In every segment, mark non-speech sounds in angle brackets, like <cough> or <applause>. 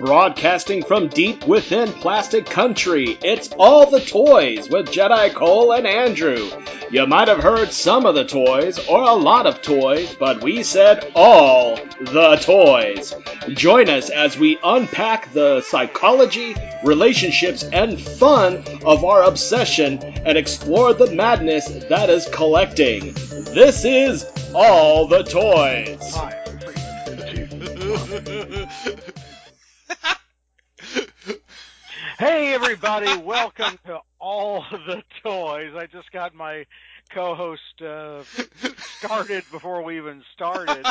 Broadcasting from deep within Plastic Country, it's All the Toys with Jedi Cole and Andrew. You might have heard some of the toys, or a lot of toys, but we said all the toys. Join us as we unpack the psychology, relationships, and fun of our obsession and explore the madness that is collecting. This is All the Toys. Hey everybody, welcome to All the Toys. I just got my co-host uh, started before we even started.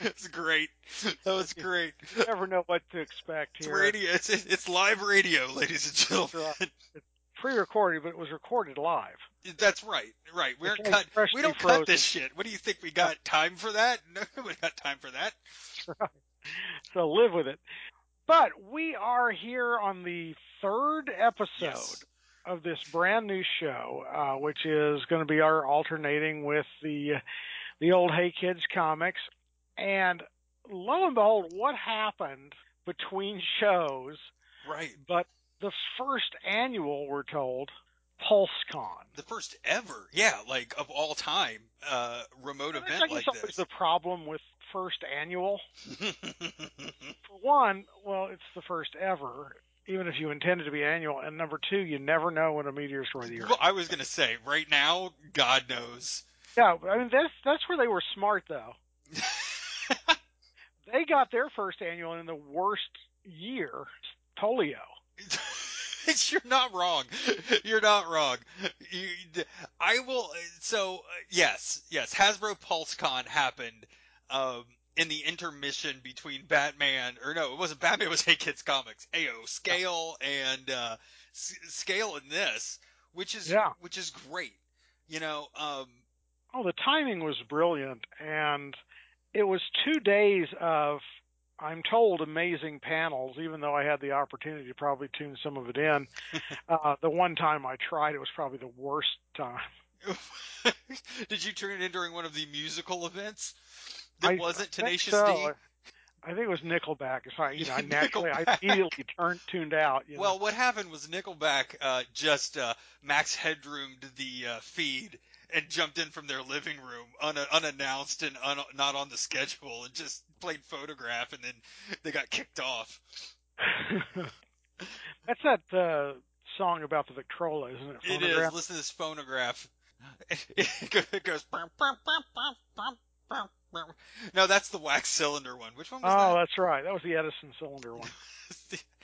That's great. That was great. You never know what to expect It's here. radio. It's it's live radio, ladies and gentlemen. It's pre-recorded, but it was recorded live. That's right. Right. We aren't cut. We don't frozen. cut this shit. What do you think? We got time for that? No, <laughs> we got time for that. <laughs> So live with it. But we are here on the third episode Yes. of this brand new show, uh, which is going to be our alternating with the the old Hey Kids comics. And lo and behold, what happened between shows? Right. But the first annual, we're told, PulseCon. The first ever, yeah, like of all time, uh, remote I event like this. the problem with first annual. <laughs> For one, well, it's the first ever, even if you intend it to be annual. And number two, you never know when a going to the Earth. well, I was gonna say, right now, God knows. Yeah, I mean that's that's where they were smart though. <laughs> They got their first annual in the worst year, polio. <laughs> <laughs> You're not wrong. You're not wrong. You, I will. So uh, yes, yes. Hasbro PulseCon happened um, in the intermission between Batman, or no, it wasn't Batman. It was <laughs> Hey Kids Comics. Ayo, Scale and uh, S- Scale in this, which is Yeah. which is great. You know, um, Oh, the timing was brilliant, and it was two days of, I'm told, amazing panels. Even though I had the opportunity to probably tune some of it in, <laughs> uh, the one time I tried, it was probably the worst time. <laughs> did you turn it in during one of the musical events? That I- wasn't Tenacious so. D. I think it was Nickelback. So I, you know, I <laughs> naturally, I immediately turned tuned out. You know. Well, what happened was Nickelback uh, just uh, max headroomed the uh, feed and jumped in from their living room un- unannounced and un- not on the schedule and just played photograph and then they got kicked off. <laughs> That's that uh, song about the Victrola, isn't it? It Phonograph? is. Listen to this phonograph. <laughs> It goes. bum, bum, bum. No, that's the wax cylinder one. Which one was Oh, that? Oh, that's right. That was the Edison cylinder one.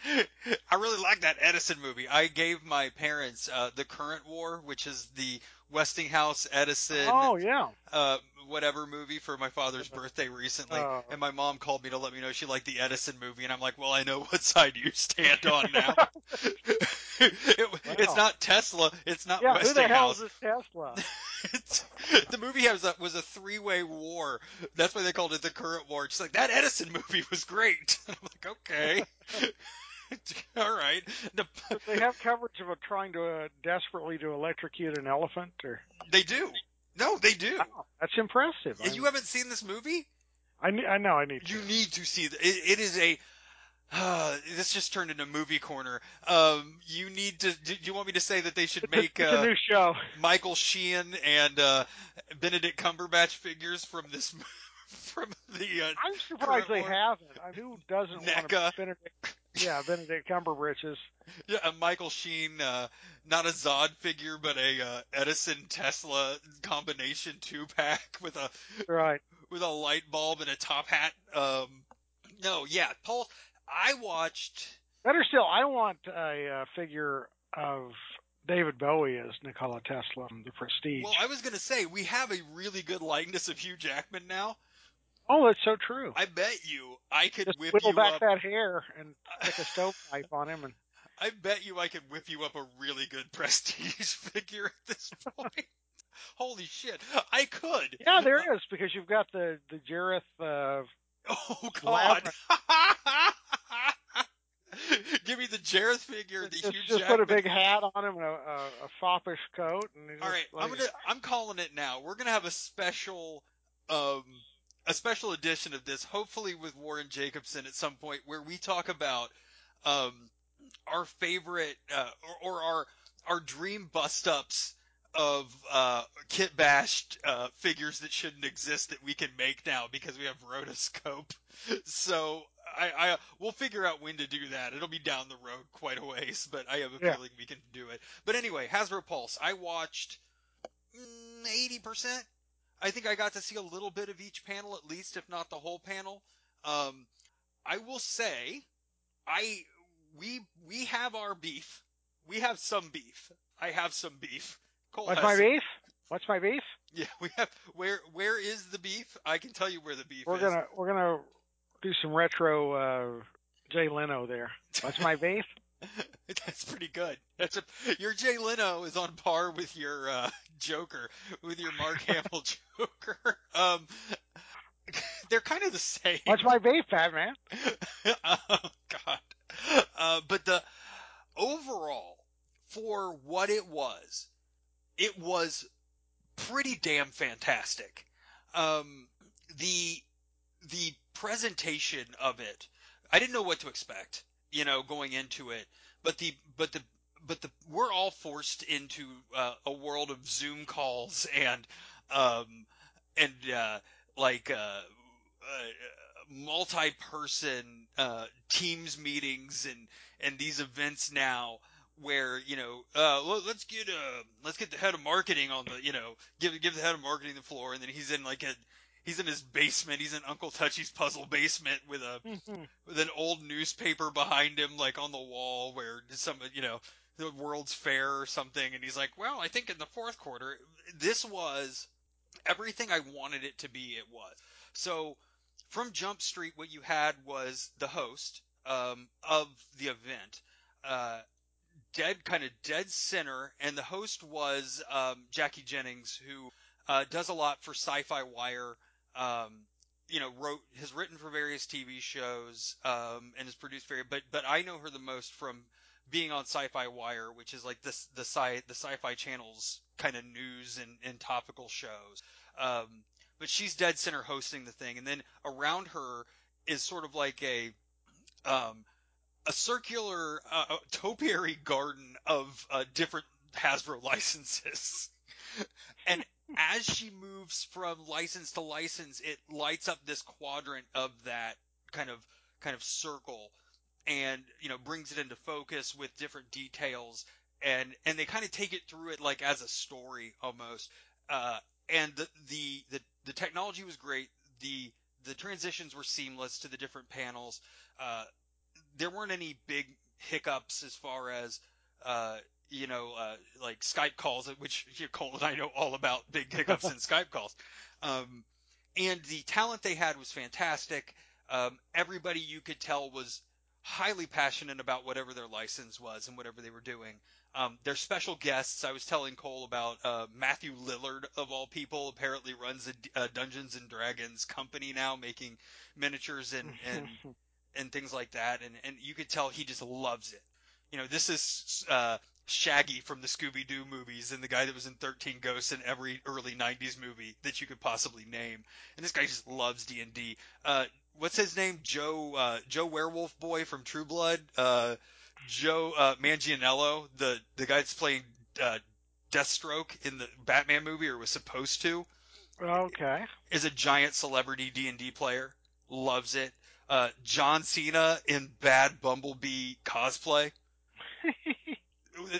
<laughs> I really like that Edison movie. I gave my parents uh, the Current War, which is the Westinghouse Edison Oh yeah. uh, whatever movie for my father's <laughs> birthday recently, Oh. and my mom called me to let me know she liked the Edison movie, and I'm like, well, I know what side you stand <laughs> on now. <laughs> It- It's not Tesla, it's not Yeah. Who the hell is Westinghouse. Tesla? The movie has a, was a three way war. That's why they called it the Current War. She's like, that Edison movie was great. I'm like, okay. <laughs> All right. The- they have coverage of a trying to uh, desperately to electrocute an elephant? Or they do. No, they do. Wow, that's impressive. I, You haven't seen this movie? I, I know I need to. You need to see that. It, it is a. Uh, this just turned into movie corner. Um, you need to. Do you want me to say that they should make a uh, new show. Michael Sheehan and uh, Benedict Cumberbatch figures from this from the? Uh, I'm surprised they haven't. I mean, who doesn't want NECA. to Benedict? Yeah, Benedict Cumberbritches. <laughs> yeah, a Michael Sheen, uh, not a Zod figure, but a uh, Edison Tesla combination two pack <laughs> with a Right. with a light bulb and a top hat. Um, no, yeah, Paul. I watched. Better still, I want a uh, figure of David Bowie as Nikola Tesla from The Prestige. Well, I was gonna say we have a really good likeness of Hugh Jackman now. Oh, that's so true. I bet you I could Just whip whittle you back up. that hair and stick a stovepipe <laughs> on him, and I bet you I could whip you up a really good prestige <laughs> figure at this point. <laughs> Holy shit, I could. yeah, there is because you've got the the Jareth. Uh, Oh God. Give me the Jareth figure, the just, just put a big hat on him and a, a, a foppish coat. And All right, like- I'm gonna I'm calling it now. We're gonna have a special um a special edition of this, hopefully with Warren Jacobson at some point, where we talk about um, our favorite uh, or, or our our dream bust ups of uh, kit bashed uh, figures that shouldn't exist that we can make now because we have rotoscope. <laughs> So I, I we'll figure out when to do that. It'll be down the road quite a ways, but I have a Yeah. feeling we can do it. But anyway, Hasbro Pulse. I watched mm, eighty percent. I think I got to see a little bit of each panel at least, if not the whole panel. Um, I will say, I we we have our beef. We have some beef. I have some beef. Cole What's my some- beef? What's my beef? <laughs> Yeah, we have. Where where is the beef? I can tell you where the beef We're is. gonna we're gonna do some retro uh, Jay Leno there. What's my <laughs> beef? <laughs> That's pretty good. That's a your Jay Leno is on par with your uh, Joker, with your Mark <laughs> Hamill Joker. <laughs> Um, they're kind of the same. What's my beef, Fat Man? oh God. Uh, but the overall, for what it was, it was pretty damn fantastic. Um, the the presentation of it, I didn't know what to expect, you know, going into it. But the but the but the we're all forced into uh, a world of Zoom calls and um and uh, like uh, uh, multi-person uh, Teams meetings and and these events now where you know uh, let's get uh let's get the head of marketing on the you know give give the head of marketing the floor and then he's in like a he's in his basement he's in Uncle Touchy's puzzle basement with a with an old newspaper behind him, like on the wall, where some, you know, the World's Fair or something, and he's like, "Well, I think in the fourth quarter, this was everything I wanted it to be. It was." So, from Jump Street, what you had was the host um, of the event, uh, dead, kind of dead center, and the host was um, Jackie Jennings, who uh, does a lot for Sci-Fi Wire. Um, you know, wrote has written for various TV shows um, and has produced very. But but I know her the most from being on Sci-Fi Wire, which is like this the sci the Sci-Fi Channel's kind of news and, and topical shows. Um, but she's dead center hosting the thing, and then around her is sort of like a um, a circular uh, a topiary garden of uh, different Hasbro <laughs> licenses. <laughs> and as she moves from license to license, it lights up this quadrant of that kind of kind of circle, and you know brings it into focus with different details, and and they kind of take it through it like as a story almost. Uh, and the, the the the technology was great. The the transitions were seamless to the different panels. Uh, there weren't any big hiccups as far as uh, you know, uh, like Skype calls, which you know, Cole and I know all about <laughs> big hiccups in Skype calls. Um, and the talent they had was fantastic. Um, everybody you could tell was highly passionate about whatever their license was and whatever they were doing. Um, their special guests, I was telling Cole about uh, Matthew Lillard of all people, apparently runs a, a Dungeons and Dragons company now, making miniatures and and <laughs> and things like that, and and you could tell he just loves it. You know, this is uh, Shaggy from the Scooby Doo movies and the guy that was in 13 Ghosts in every early 90s movie that you could possibly name. And this guy just loves D&D. Uh, what's his name? Joe, uh, Joe Werewolf Boy from True Blood. Uh, Joe, uh, Manganiello, the, the guy that's playing, uh, Deathstroke in the Batman movie or was supposed to, okay. is a giant celebrity D&D player. Loves it. Uh, John Cena in bad Bumblebee cosplay. <laughs>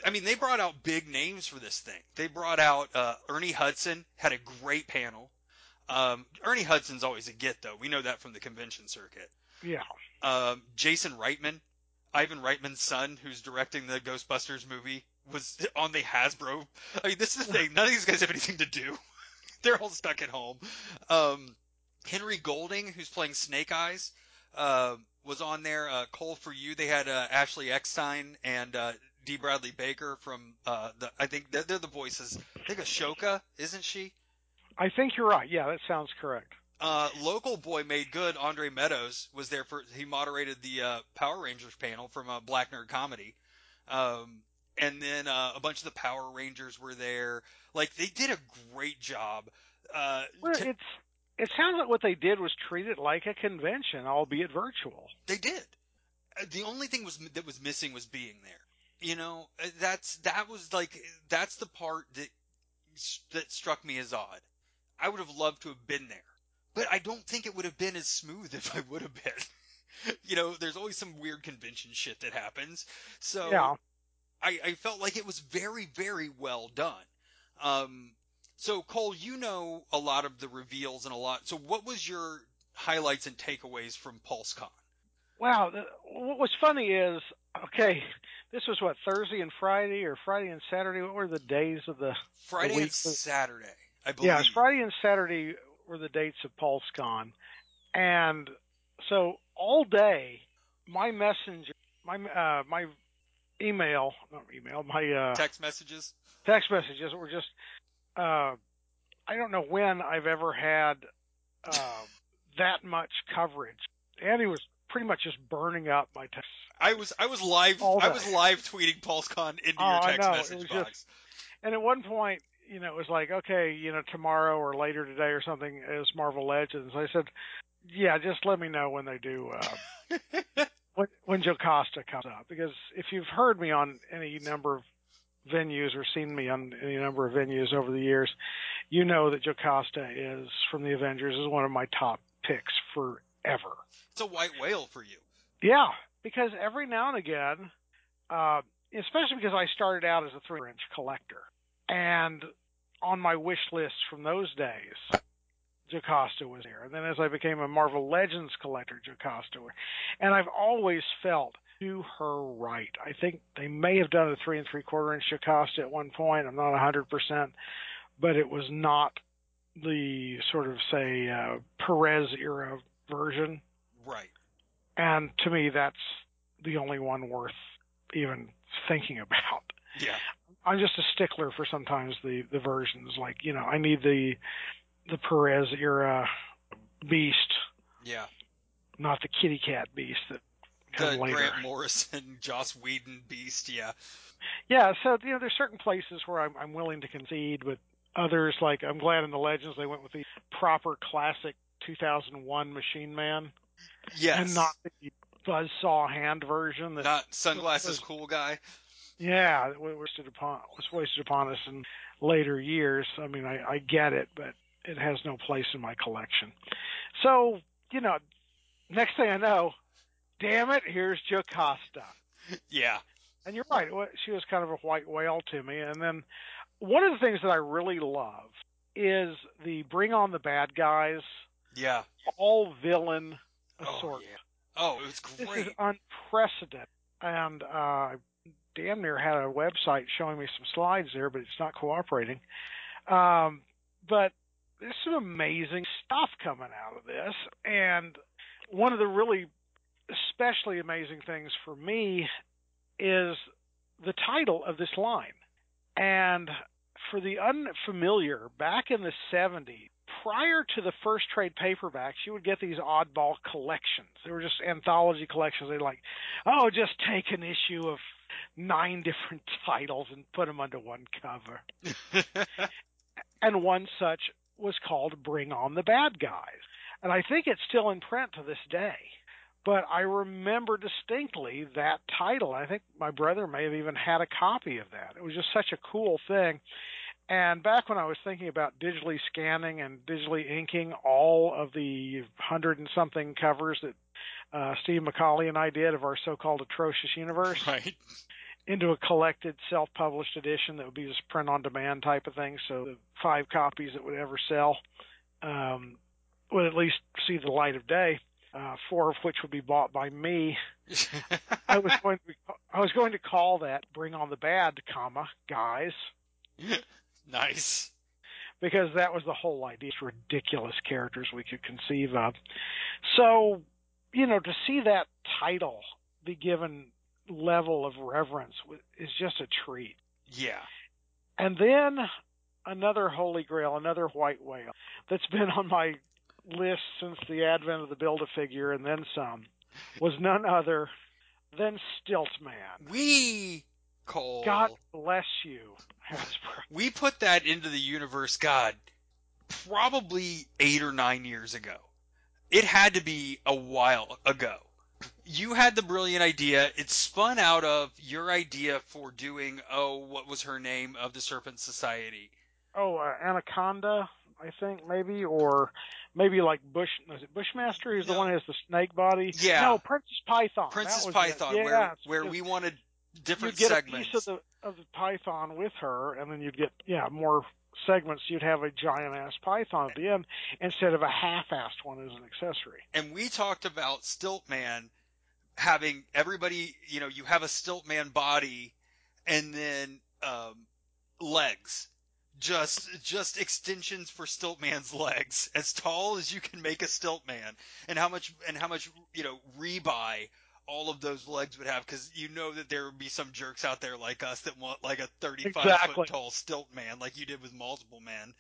I mean, they brought out big names for this thing. They brought out uh, Ernie Hudson had a great panel. Um, Ernie Hudson's always a get though. We know that from the convention circuit. yeah. Um, Jason Reitman, Ivan Reitman's son, who's directing the Ghostbusters movie, was on the Hasbro. I mean, this is the thing. None of these guys have anything to do. <laughs> They're all stuck at home. Um, Henry Golding, who's playing Snake Eyes, uh, was on there. Uh, Cole for you. They had uh, Ashley Eckstein and uh, D. Bradley Baker from uh, the. I think they're, they're the voices. I think Ahsoka, isn't she? I think you're right. Yeah, that sounds correct. Uh, local boy made good. Andre Meadows was there for. He moderated the uh, Power Rangers panel from uh, Black Nerd Comedy. Um, and then uh, a bunch of the Power Rangers were there. Like they did a great job. Uh, Well, to- it's it sounds like what they did was treat it like a convention, albeit virtual. They did. Uh, The only thing was that was missing was being there. You know, uh, that's that was like that's the part that that struck me as odd. I would have loved to have been there, but I don't think it would have been as smooth <laughs> if I would have been. <laughs> you know, there's always some weird convention shit that happens. So Yeah. I, I felt like it was very, very well done. Um, so Cole, you know a lot of the reveals and a lot. So what was your highlights and takeaways from PulseCon? Wow. What was funny is, okay, this was what Thursday and Friday, or Friday and Saturday. What were the days of the? Friday week and Saturday, I believe. Yeah, Friday and Saturday were the dates of PulseCon, and so all day, my messenger, my uh, my email, not email, my uh, Text messages. text messages were just uh I don't know when I've ever had uh, that much coverage. Andy was pretty much just burning up my text. I was I was live I was live tweeting PulseCon into Oh, your text message box. just- And at one point, you know, it was like, okay, you know, tomorrow or later today or something is Marvel Legends. I said, yeah, just let me know when they do uh <laughs> when when Jocasta comes up because if you've heard me on any number of venues or seen me on any number of venues over the years, you know that Jocasta is from the Avengers is one of my top picks forever. It's a white whale for you. Yeah, because every now and again, uh, especially because I started out as a three inch collector, and on my wish list from those days, Jocasta was there. And then as I became a Marvel Legends collector, Jocasta was. And I've always felt to her right. I think they may have done a three and three quarter inch Jocasta at one point. I'm not a hundred percent, but it was not the sort of say uh, Perez era version. Right. And to me, that's the only one worth even thinking about. Yeah. I'm just a stickler for sometimes the the versions. Like you know, I need the the Perez era Beast, Yeah. not the Kitty Cat Beast that The later. Grant Morrison, <laughs> Joss Whedon beast. Yeah. Yeah, so you know, there's certain places where I'm I'm willing to concede, but others like I'm glad in the Legends they went with the proper classic 2001 Machine Man Yes. and not the buzzsaw hand version that Not sunglasses was- cool guy. Yeah, that was wasted upon was wasted upon us in later years. I mean, I, I get it, but it has no place in my collection. So, you know, next thing I know, damn it, here's Jocasta. Yeah. And you're right, she was kind of a white whale to me. And then one of the things that I really love is the bring on the bad guys, Yeah. all villain Oh, assortment. yeah. Oh, it was great. This is unprecedented. And uh, I damn near had a website showing me some slides there, but it's not cooperating. Um, but there's some amazing stuff coming out of this. And one of the really especially amazing things for me is the title of this line. And for the unfamiliar, back in the 70s, prior to the first trade paperbacks, you would get these oddball collections. They were just anthology collections. They'd like, oh, just take an issue of nine <laughs> different titles and put them under one cover. <laughs> And one such was called Bring On the Bad Guys. And I think it's still in print to this day. But I remember distinctly that title. I think my brother may have even had a copy of that. It was just such a cool thing. And back when I was thinking about digitally scanning and digitally inking all of the hundred and something covers that uh, Steve McCauley and I did of our so-called atrocious universe right. into a collected self-published edition that would be just print on demand type of thing. So the five copies that would ever sell um, would at least see the light of day. Uh, four of which would be bought by me. <laughs> I was going to, I was going to call that "Bring on the Bad," comma guys, <laughs> nice. because that was the whole idea. It's ridiculous characters we could conceive of. So, you know, to see that title be given level of reverence is just a treat. Yeah. And then another holy grail, another white whale that's been on my list since the advent of the Build a Figure and then some was none other than Stiltman. We Cole. God bless you. <laughs> we put that into the universe. God, probably eight or nine years ago. It had to be a while ago. You had the brilliant idea. It spun out of your idea for doing, oh, what was her name of the Serpent Society? Oh, uh, Anaconda, I think maybe, or maybe like Bush. Was it Bushmaster? He's the one who has the snake body. Yeah. No, Princess Python. Princess it. Python, Yeah, where where just- we wanted different you'd get segments. a piece of the of the python with her, and then you'd get yeah more segments. You'd have a giant ass python at the end instead of a half-assed one as an accessory. and we talked about Stiltman having everybody, you know, you have a Stiltman body and then um, legs. Just just extensions for Stiltman's legs, as tall as you can make a Stiltman, and how much and how much you know rebuy all of those legs would have, because you know that there would be some jerks out there like us that want like a 35 Exactly. foot tall stilt man like you did with multiple man.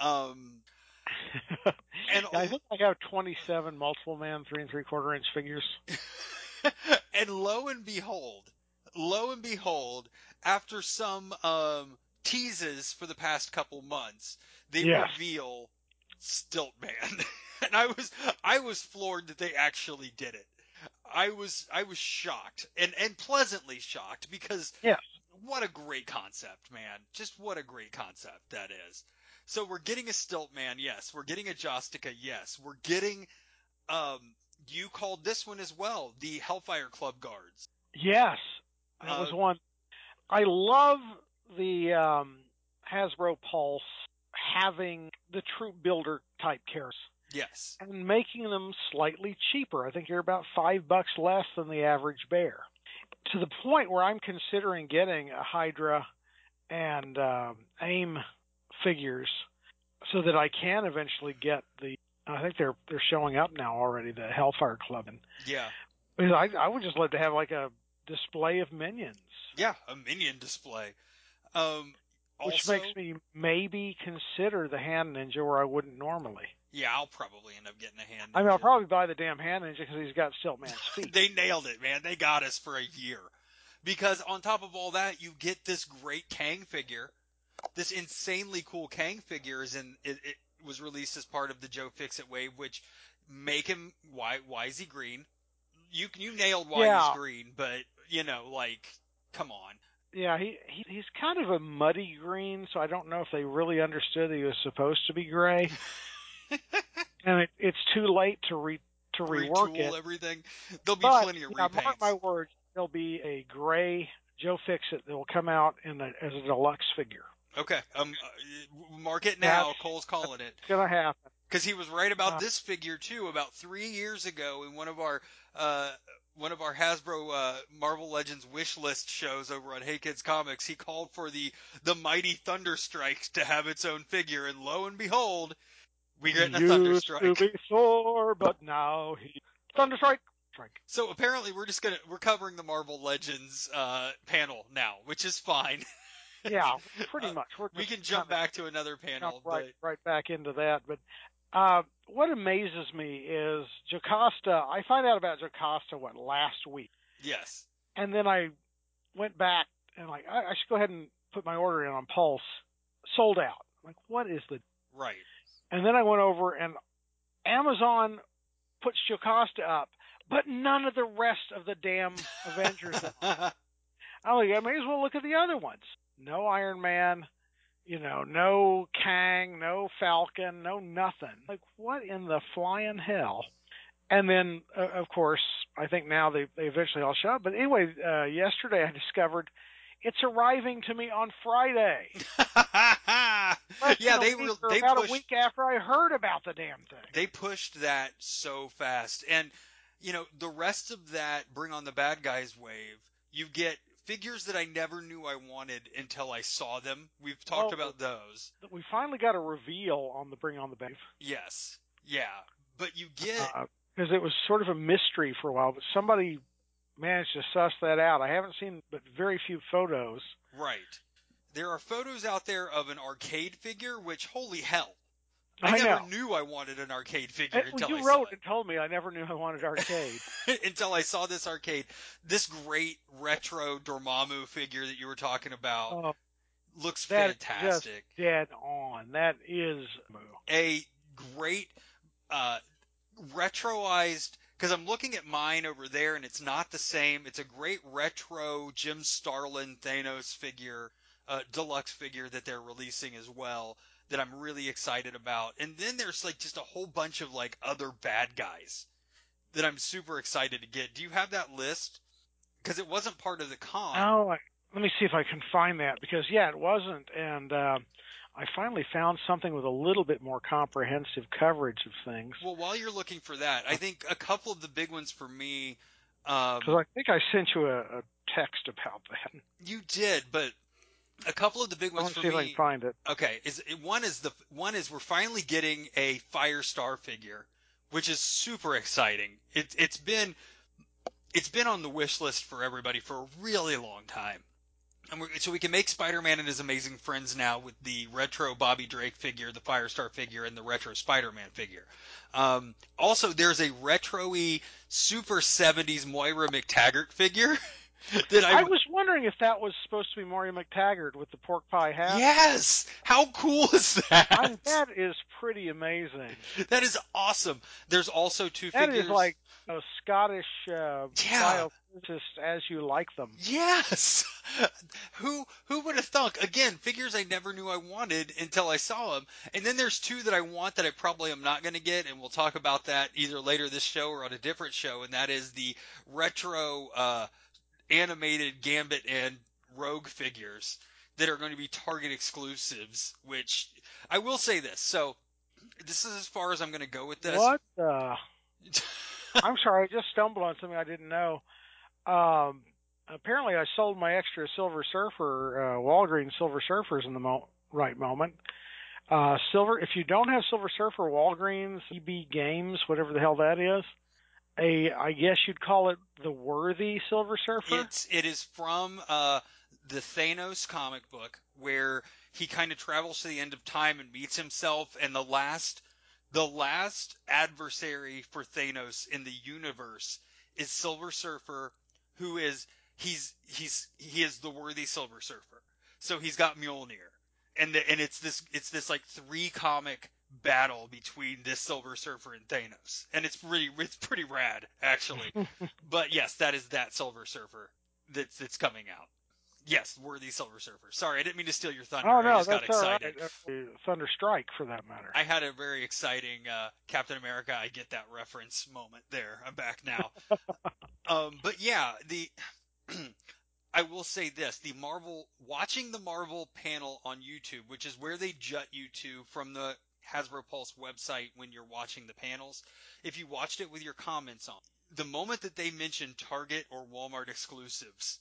Um, <laughs> and I think I have 27 multiple man three and three quarter inch figures. <laughs> and lo and behold, lo and behold, after some um, teases for the past couple months, they Yes. reveal Stiltman, <laughs> and I was I was floored that they actually did it. I was I was shocked and and pleasantly shocked because Yes. what a great concept, man! Just what a great concept that is. So we're getting a stilt man, yes. We're getting a Jocasta, yes. We're getting um you called this one as well, the Hellfire Club guards. Yes, that Uh, was one. I love the um, Hasbro Pulse having the troop builder type characters Yes. and making them slightly cheaper. I think you're about five bucks less than the average bear. To the point where I'm considering getting a Hydra and um, AIM figures so that I can eventually get the. I think they're they're showing up now already. The Hellfire Club and Yeah. because I I would just love to have like a display of minions. Yeah, a minion display. Um Which makes me maybe consider the hand ninja where I wouldn't normally. Yeah, I'll probably end up getting a hand. I mean, I'll probably buy the damn hand because he's got Stiltman's <laughs> feet. they nailed it, man. They got us for a year. Because on top of all that, you get this great Kang figure. This insanely cool Kang figure is in it, it was released as part of the Joe Fixit wave, which make him why why is he green? You you nailed why Yeah. he's green, but you know, like come on. yeah, he, he he's kind of a muddy green, so I don't know if they really understood he was supposed to be gray. <laughs> <laughs> and it, it's too late to re to rework Retool it. everything. There'll be But plenty of yeah, repaints. mark my words, there'll be a gray Joe Fixit that will come out in a, as a deluxe figure. Okay, um, uh, mark it now. That's- Cole's calling it. It's gonna happen. Because he was right about Uh, this figure too. About three years ago, in one of our uh, one of our Hasbro uh, Marvel Legends wish list shows over on Hey Kids Comics, he called for the the mighty Thunderstrike to have its own figure, and lo and behold, we get a Used Thunderstrike. to be Thor, but now he Thunderstrike. Strike. So apparently, we're just gonna we're covering the Marvel Legends uh, panel now, which is fine. <laughs> Yeah, pretty Uh, much. We're we can jump back to another panel, right but right back into that. But uh, what amazes me is Jocasta. I find out about Jocasta what last week, yes, and then I went back and like I, I should go ahead and put my order in on Pulse. Sold out. Like what is the? right. And then I went over and Amazon puts Jocasta up, but none of the rest of the damn <laughs> Avengers. I'm like, I may as well look at the other ones. No Iron Man, you know, no Kang, no Falcon, no nothing. Like, what in the flying hell? And then, uh, of course, I think now they they eventually all show up. But anyway, uh, yesterday I discovered it's arriving to me on Friday. <laughs> Yeah, they week re- or they about pushed a week after I heard about the damn thing. they pushed that so fast, and you know the rest of that Bring on the Bad Guys wave, you get figures that I never knew I wanted until I saw them. We've talked Oh. about those. We finally got a reveal on the Bring on the Bave. Yes, yeah, but you uh, get uh, because it was sort of a mystery for a while, but somebody managed to suss that out. I haven't seen but very few photos. right. There are photos out there of an arcade figure, which holy hell. I, I never know. knew I wanted an arcade figure Eh, until you I wrote saw and told me I never knew I wanted arcade. <laughs> until I saw this arcade, this great retro Dormammu figure that you were talking about. Oh, looks fantastic. Dead on. That is a great uh, retroized because I'm looking at mine over there and it's not the same. It's a great retro Jim Starlin Thanos figure, uh, deluxe figure that they're releasing as well that I'm really excited about. And then there's like just a whole bunch of like other bad guys that I'm super excited to get. Do you have that list? Because it wasn't part of the con. Oh, let me see if I can find that because yeah, it wasn't, and uh, I finally found something with a little bit more comprehensive coverage of things. Well, while you're looking for that, I think a couple of the big ones for me. Um, Because I think I sent you a, a text about that. you did, but a couple of the big ones for see if I me. can find it. Okay, is one is the one is we're finally getting a Firestar figure, which is super exciting. It, it's been it's been on the wish list for everybody for a really long time. And so we can make Spider-Man and his amazing friends now with the retro Bobby Drake figure, the Firestar figure, and the retro Spider-Man figure. Um, also, there's a retro-y super 70s Moira MacTaggert figure <laughs> <laughs> that I, I was wondering if that was supposed to be Mario MacTaggert with the pork pie hat. Yes! How cool is that? I, that is pretty amazing. that is awesome. There's also two That figures. is like a Scottish uh, Yeah. biophysicist as you like them. Yes. <laughs> who who would have thunk? Again, figures I never knew I wanted until I saw them. And then there's two that I want that I probably am not going to get, and we'll talk about that either later this show or on a different show. And that is the retro uh, animated Gambit and Rogue figures that are going to be Target exclusives. Which I will say this. So this is as far as I'm going to go with this. What? Uh, <laughs> I'm sorry, I just stumbled on something I didn't know. Um, apparently, I sold my extra Silver Surfer, uh, Walgreens Silver Surfers in the mo- right moment. Uh, silver. If you don't have Silver Surfer, Walgreens EB Games, whatever the hell that is, a I guess you'd call it the worthy Silver Surfer. It's it is from uh, the Thanos comic book where he kind of travels to the end of time and meets himself, and the last the last adversary for Thanos in the universe is Silver Surfer, who is he's he's he is the worthy Silver Surfer. So he's got Mjolnir, and the, and it's this it's this like three comic battle between this Silver Surfer and Thanos, and it's pretty it's pretty rad actually. <laughs> but yes, that is that Silver Surfer that's that's coming out. Yes, worthy Silver Surfer. Sorry, I didn't mean to steal your thunder. oh I no, just got that's all right. excited. Uh, Thunder Strike, for that matter. I had a very exciting uh, Captain America. I get that reference moment there. I'm back now. <laughs> um, but yeah, the <clears throat> I will say this: the Marvel watching the Marvel panel on YouTube, which is where they jut you to from the Hasbro Pulse website when you're watching the panels. If you watched it with your comments on, the moment that they mention Target or Walmart exclusives,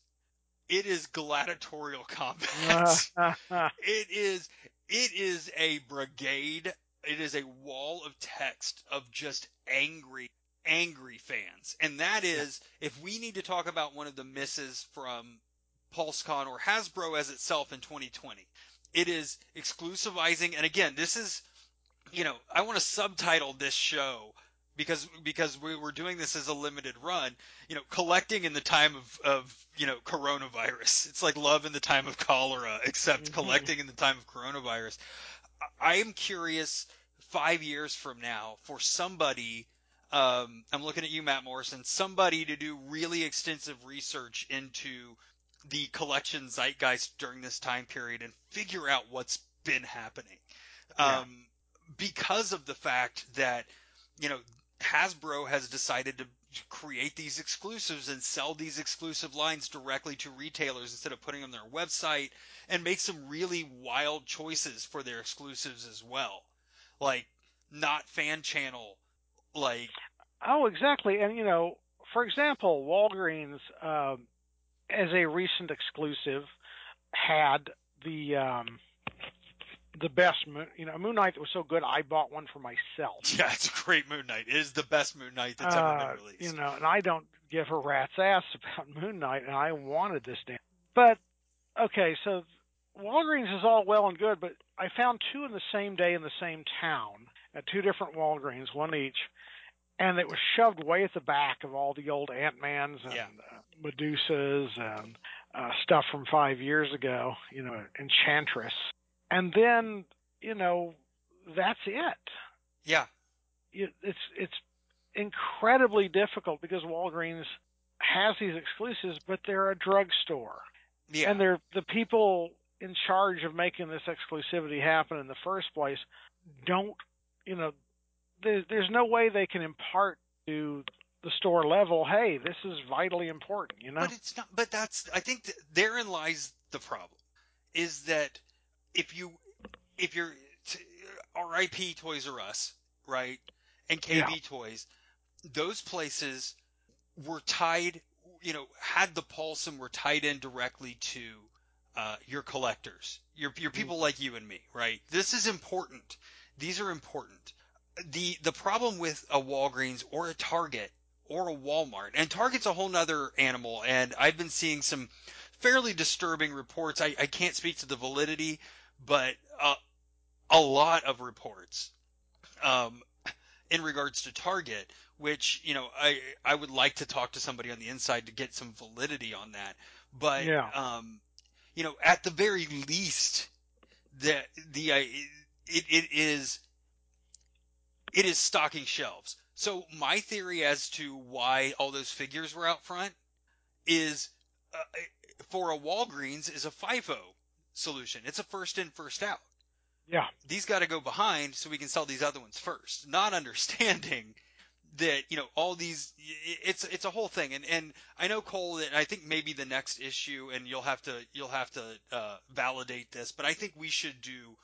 it is gladiatorial <laughs> combat. <laughs> it is it is a brigade it is a wall of text of just angry angry fans and that is if we need to talk about one of the misses from pulsecon or hasbro as itself in 2020 it is exclusivizing and again this is you know i want to subtitle this show because because we were doing this as a limited run you know collecting in the time of of you know coronavirus it's like love in the time of cholera except Mhm. collecting in the time of coronavirus I- i am curious five years from now for somebody um, i'm looking at you matt morrison somebody to do really extensive research into the collection zeitgeist during this time period and figure out what's been happening Yeah. um, because of the fact that you know Hasbro has decided to create these exclusives and sell these exclusive lines directly to retailers instead of putting them on their website and make some really wild choices for their exclusives as well. Like not fan channel like Oh, exactly. And you know, for example, Walgreens, um, as a recent exclusive, had the um, the best, Moon, you know, Moon Knight that was so good. I bought one for myself. <laughs> yeah, it's a great Moon Knight. It is the best Moon Knight that's ever Uh, been released. you know, and I don't give a rat's ass about <laughs> Moon Knight, and I wanted this damn. But okay, so Walgreens is all well and good, but I found two in the same day in the same town at two different Walgreens, one each, and it was shoved way at the back of all the old Ant Mans and Yeah. uh, Medusas and uh, stuff from five years ago, you know, Enchantress, and then you know that's it. Yeah. It, it's it's incredibly difficult because Walgreens has these exclusives, but they're a drugstore, Yeah. and they're the people in charge of making this exclusivity happen in the first place. Don't you know? There's there's no way they can impart to the store level, hey, this is vitally important. You know? But it's not. But that's. I think th- therein lies the problem. Is that if you if you're t- R.I.P. Toys R Us, right, and KB Yeah. Toys, those places were tied. You know, had the pulse and were tied in directly to uh, your collectors, your your people like you and me, right? This is important. These are important. The the problem with a Walgreens or a Target or a Walmart, and Target's a whole nother animal, and I've been seeing some fairly disturbing reports. I, I can't speak to the validity, but uh, a lot of reports um, in regards to Target, which you know I I would like to talk to somebody on the inside to get some validity on that. But Yeah. um, you know, at the very least, the the uh, it it is it is stocking shelves. So my theory as to why all those figures were out front is uh, for a Walgreens is a FIFO solution. It's a first in first out yeah. these got to go behind so we can sell these other ones first. Not understanding <laughs> that you know all these it's it's a whole thing and and I know Cole that I think maybe the next issue and you'll have to you'll have to uh, validate this but I think we should do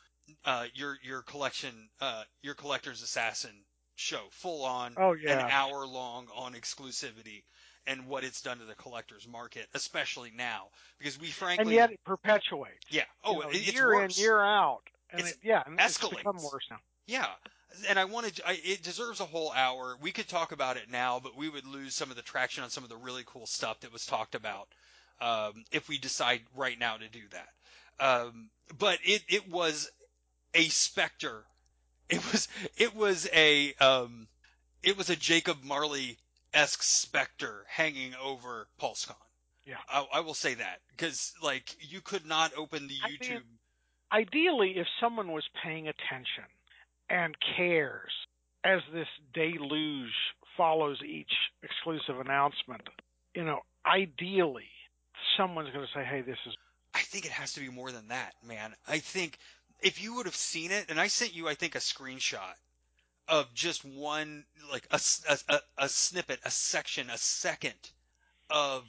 uh, your your collection uh, your collector's assassin show full on Oh yeah. an hour long on exclusivity and what it's done to the collector's market especially now because we frankly and yet it perpetuates. yeah oh you know, it, it's year worse. in, year out, and It's it, yeah, and it's escalates. become worse now. Yeah, and I wanted I, it deserves a whole hour. We could talk about it now, but we would lose some of the traction on some of the really cool stuff that was talked about um, if we decide right now to do that. Um, but it it was a specter. It was it was a um, it was a Jacob Marley esque specter hanging over PulseCon. Yeah. I, I will say that because like you could not open the I mean, YouTube. Ideally, if someone was paying attention and cares as this deluge follows each exclusive announcement, you know, ideally, someone's going to say, "Hey, this is." I think it has to be more than that, man. I think if you would have seen it, and I sent you, I think, a screenshot of just one, like a a snippet, a section, a second of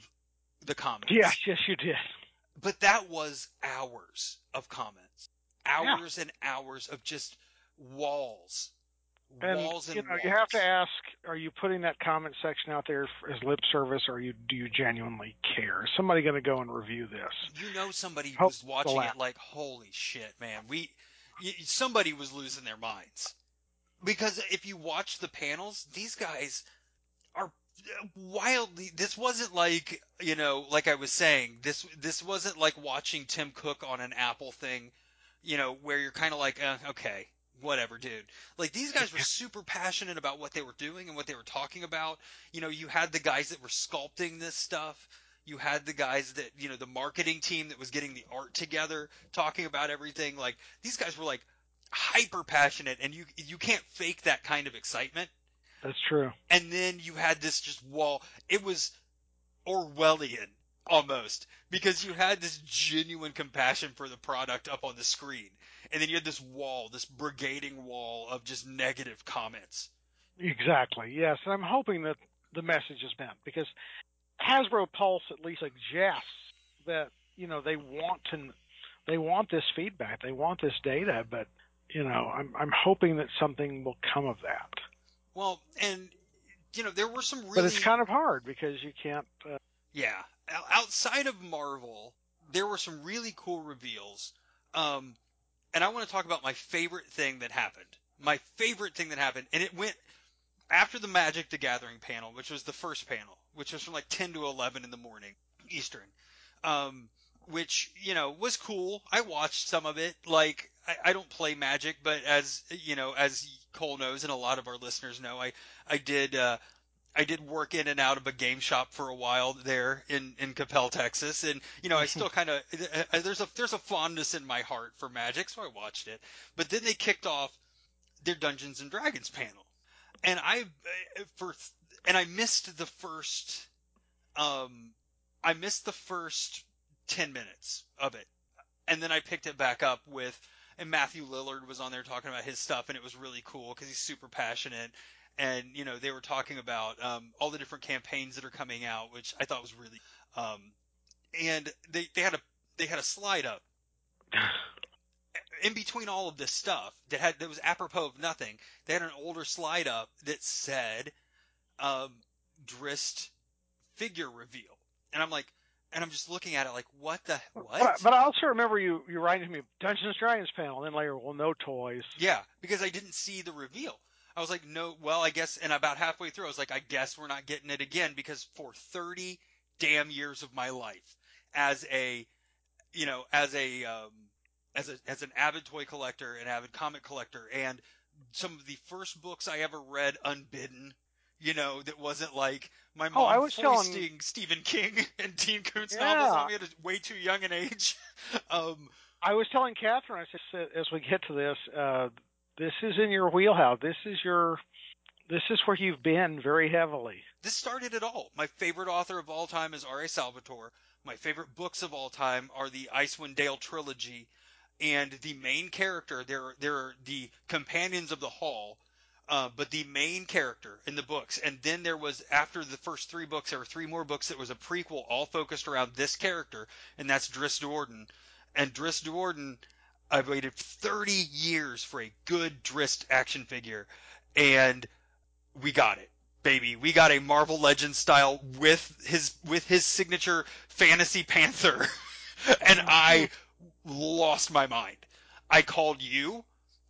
the comments. Yeah, yes, you did. But that was hours of comments. Hours and hours of just walls. And walls and you know, walls. you have to ask: Are you putting that comment section out there as lip service, or you do you genuinely care? Is somebody going to go and review this? you know somebody Hope was watching it like holy shit man we somebody was losing their minds because if you watch the panels these guys are wildly this wasn't like you know like i was saying this this wasn't like watching tim cook on an apple thing you know where you're kind of like uh, okay whatever dude. Like these guys were super passionate about what they were doing and what they were talking about. You know you had the guys that were sculpting this stuff. You had the guys that you know the marketing team that was getting the art together talking about everything. Like these guys were like hyper passionate and you you can't fake that kind of excitement That's true. and then you had this just wall it was orwellian almost because you had this genuine compassion for the product up on the screen and then you had this wall this brigading wall of just negative comments Exactly. Yes, and I'm hoping that the message is meant because Hasbro Pulse at least suggests that you know they want to they want this feedback, they want this data, but you know I'm I'm hoping that something will come of that. well and you know there were some really But it's kind of hard because you can't. Uh, Yeah, outside of Marvel, there were some really cool reveals. Um, and I want to talk about my favorite thing that happened. My favorite thing that happened, and it went after the Magic the Gathering panel, which was the first panel, which was from like 10 to 11 in the morning Eastern. Um, which you know was cool. I watched some of it. Like I, I don't play Magic, but as you know, as Cole knows, and a lot of our listeners know, I I did. Uh, I did work in and out of a game shop for a while there in in Coppell, Texas, and you know I still <laughs> kind of there's a there's a fondness in my heart for Magic, so I watched it. But then they kicked off their Dungeons and Dragons panel, and I for and I missed the first um I missed the first ten minutes of it, and then I picked it back up with and Matthew Lillard was on there talking about his stuff, and it was really cool because he's super passionate. And you know they were talking about um, all the different campaigns that are coming out, which I thought was really. Um, and they they had a they had a slide up <sighs> in between all of this stuff that had that was apropos of nothing. They had an older slide up that said um, Drizzt figure reveal, and I'm like, and I'm just looking at it like, what the what? But, but I also remember you you writing to me Dungeons and Dragons panel, and then later, well, no toys. Yeah, because I didn't see the reveal. I was like, no, well, I guess, and about halfway through, I was like, I guess we're not getting it again because for 30 damn years of my life as a, you know, as a, um, as a, as an avid toy collector, an avid comic collector, and some of the first books I ever read unbidden you know, that wasn't like my mom oh, I was foisting telling... Stephen King <laughs> and Dean Koontz yeah. novels on me at a way too young an age. <laughs> um, I was telling Catherine, I said, as we get to this, uh, this is in your wheelhouse. This is your, this is where you've been very heavily. This started it all. My favorite author of all time is R.A. Salvatore. My favorite books of all time are the Icewind Dale trilogy, and the main character, they're they're the companions of the Hall uh, but the main character in the books, and then there was after the first three books, there were three more books that was a prequel, all focused around this character, and that's Drizzt Do'Urden. And Drizzt Do'Urden, I've waited 30 years for a good Drizzt action figure, and we got it, baby. We got a Marvel Legends style with his with his signature Fantasy Panther, <laughs> and I lost my mind. I called you.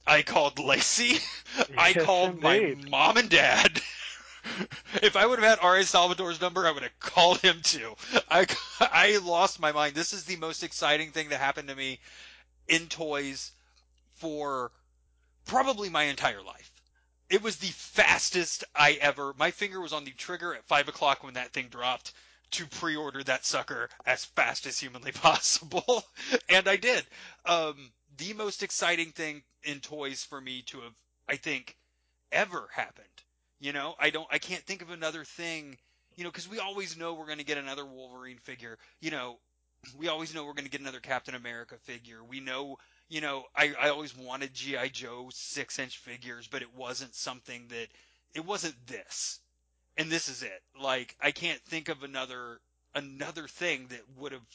I called Lacey. <laughs> I Yes, called my mom and dad. <laughs> if I would have had R.A. Salvatore's number, I would have called him too. I, <laughs> I lost my mind. This is the most exciting thing that happened to me in toys for probably my entire life. It was the fastest I ever. My finger was on the trigger at five o'clock when that thing dropped to pre-order that sucker as fast as humanly possible, and I did. Um, the most exciting thing in toys for me to have, I think, ever happened. You know, I don't, I can't think of another thing. You know, because we always know we're going to get another Wolverine figure. You know, we always know we're going to get another Captain America figure. We know, you know, I, I always wanted GI Joe six inch figures, but it wasn't something that it wasn't this, and this is it. Like I can't think of another another thing that would have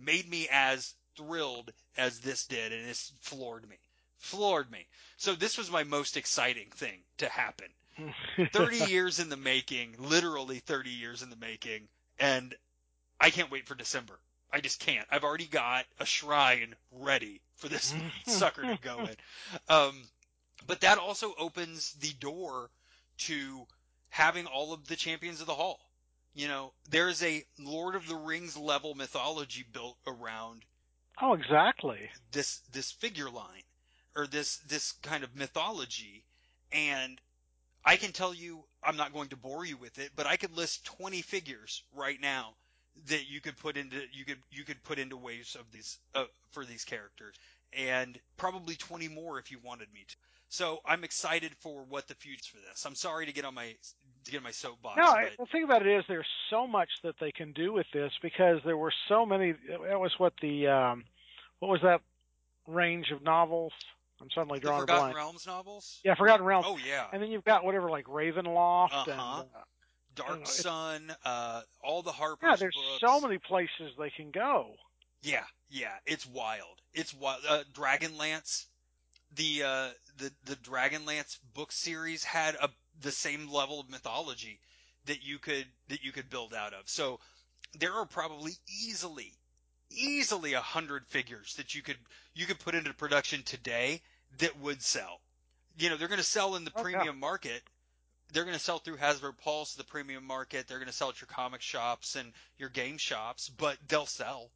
made me as thrilled as this did, and this floored me, floored me. So this was my most exciting thing to happen. <laughs> 30 years in the making, literally 30 years in the making, and I can't wait for December. I just can't. I've already got a shrine ready for this <laughs> sucker to go in. Um, but that also opens the door to having all of the champions of the hall. You know, there's a Lord of the Rings level mythology built around Oh, exactly. this this figure line or this this kind of mythology and I can tell you I'm not going to bore you with it but I could list 20 figures right now that you could put into you could you could put into waves of these uh, for these characters and probably 20 more if you wanted me to so I'm excited for what the future's for this I'm sorry to get on my to get my soapbox No, I- but the thing about it is there's so much that they can do with this because there were so many. That was what the um, what was that range of novels? I'm suddenly the drawing a Forgotten blank. Realms novels Yeah, Forgotten Realms. oh yeah And then you've got whatever like Ravenloft and Uh-huh. uh, Dark know, Sun uh all the Harper's yeah, there's books. so many places they can go. Yeah, yeah, it's wild. It's wild. Uh, Dragonlance, the uh, the the Dragonlance book series had a the same level of mythology that you could that you could build out of. So there are probably easily easily a hundred figures that you could you could put into production today that would sell. You know, they're going to sell in the Oh, yeah. premium market. They're going to sell through Hasbro Pulse, the premium market. They're going to sell at your comic shops and your game shops, but they'll sell.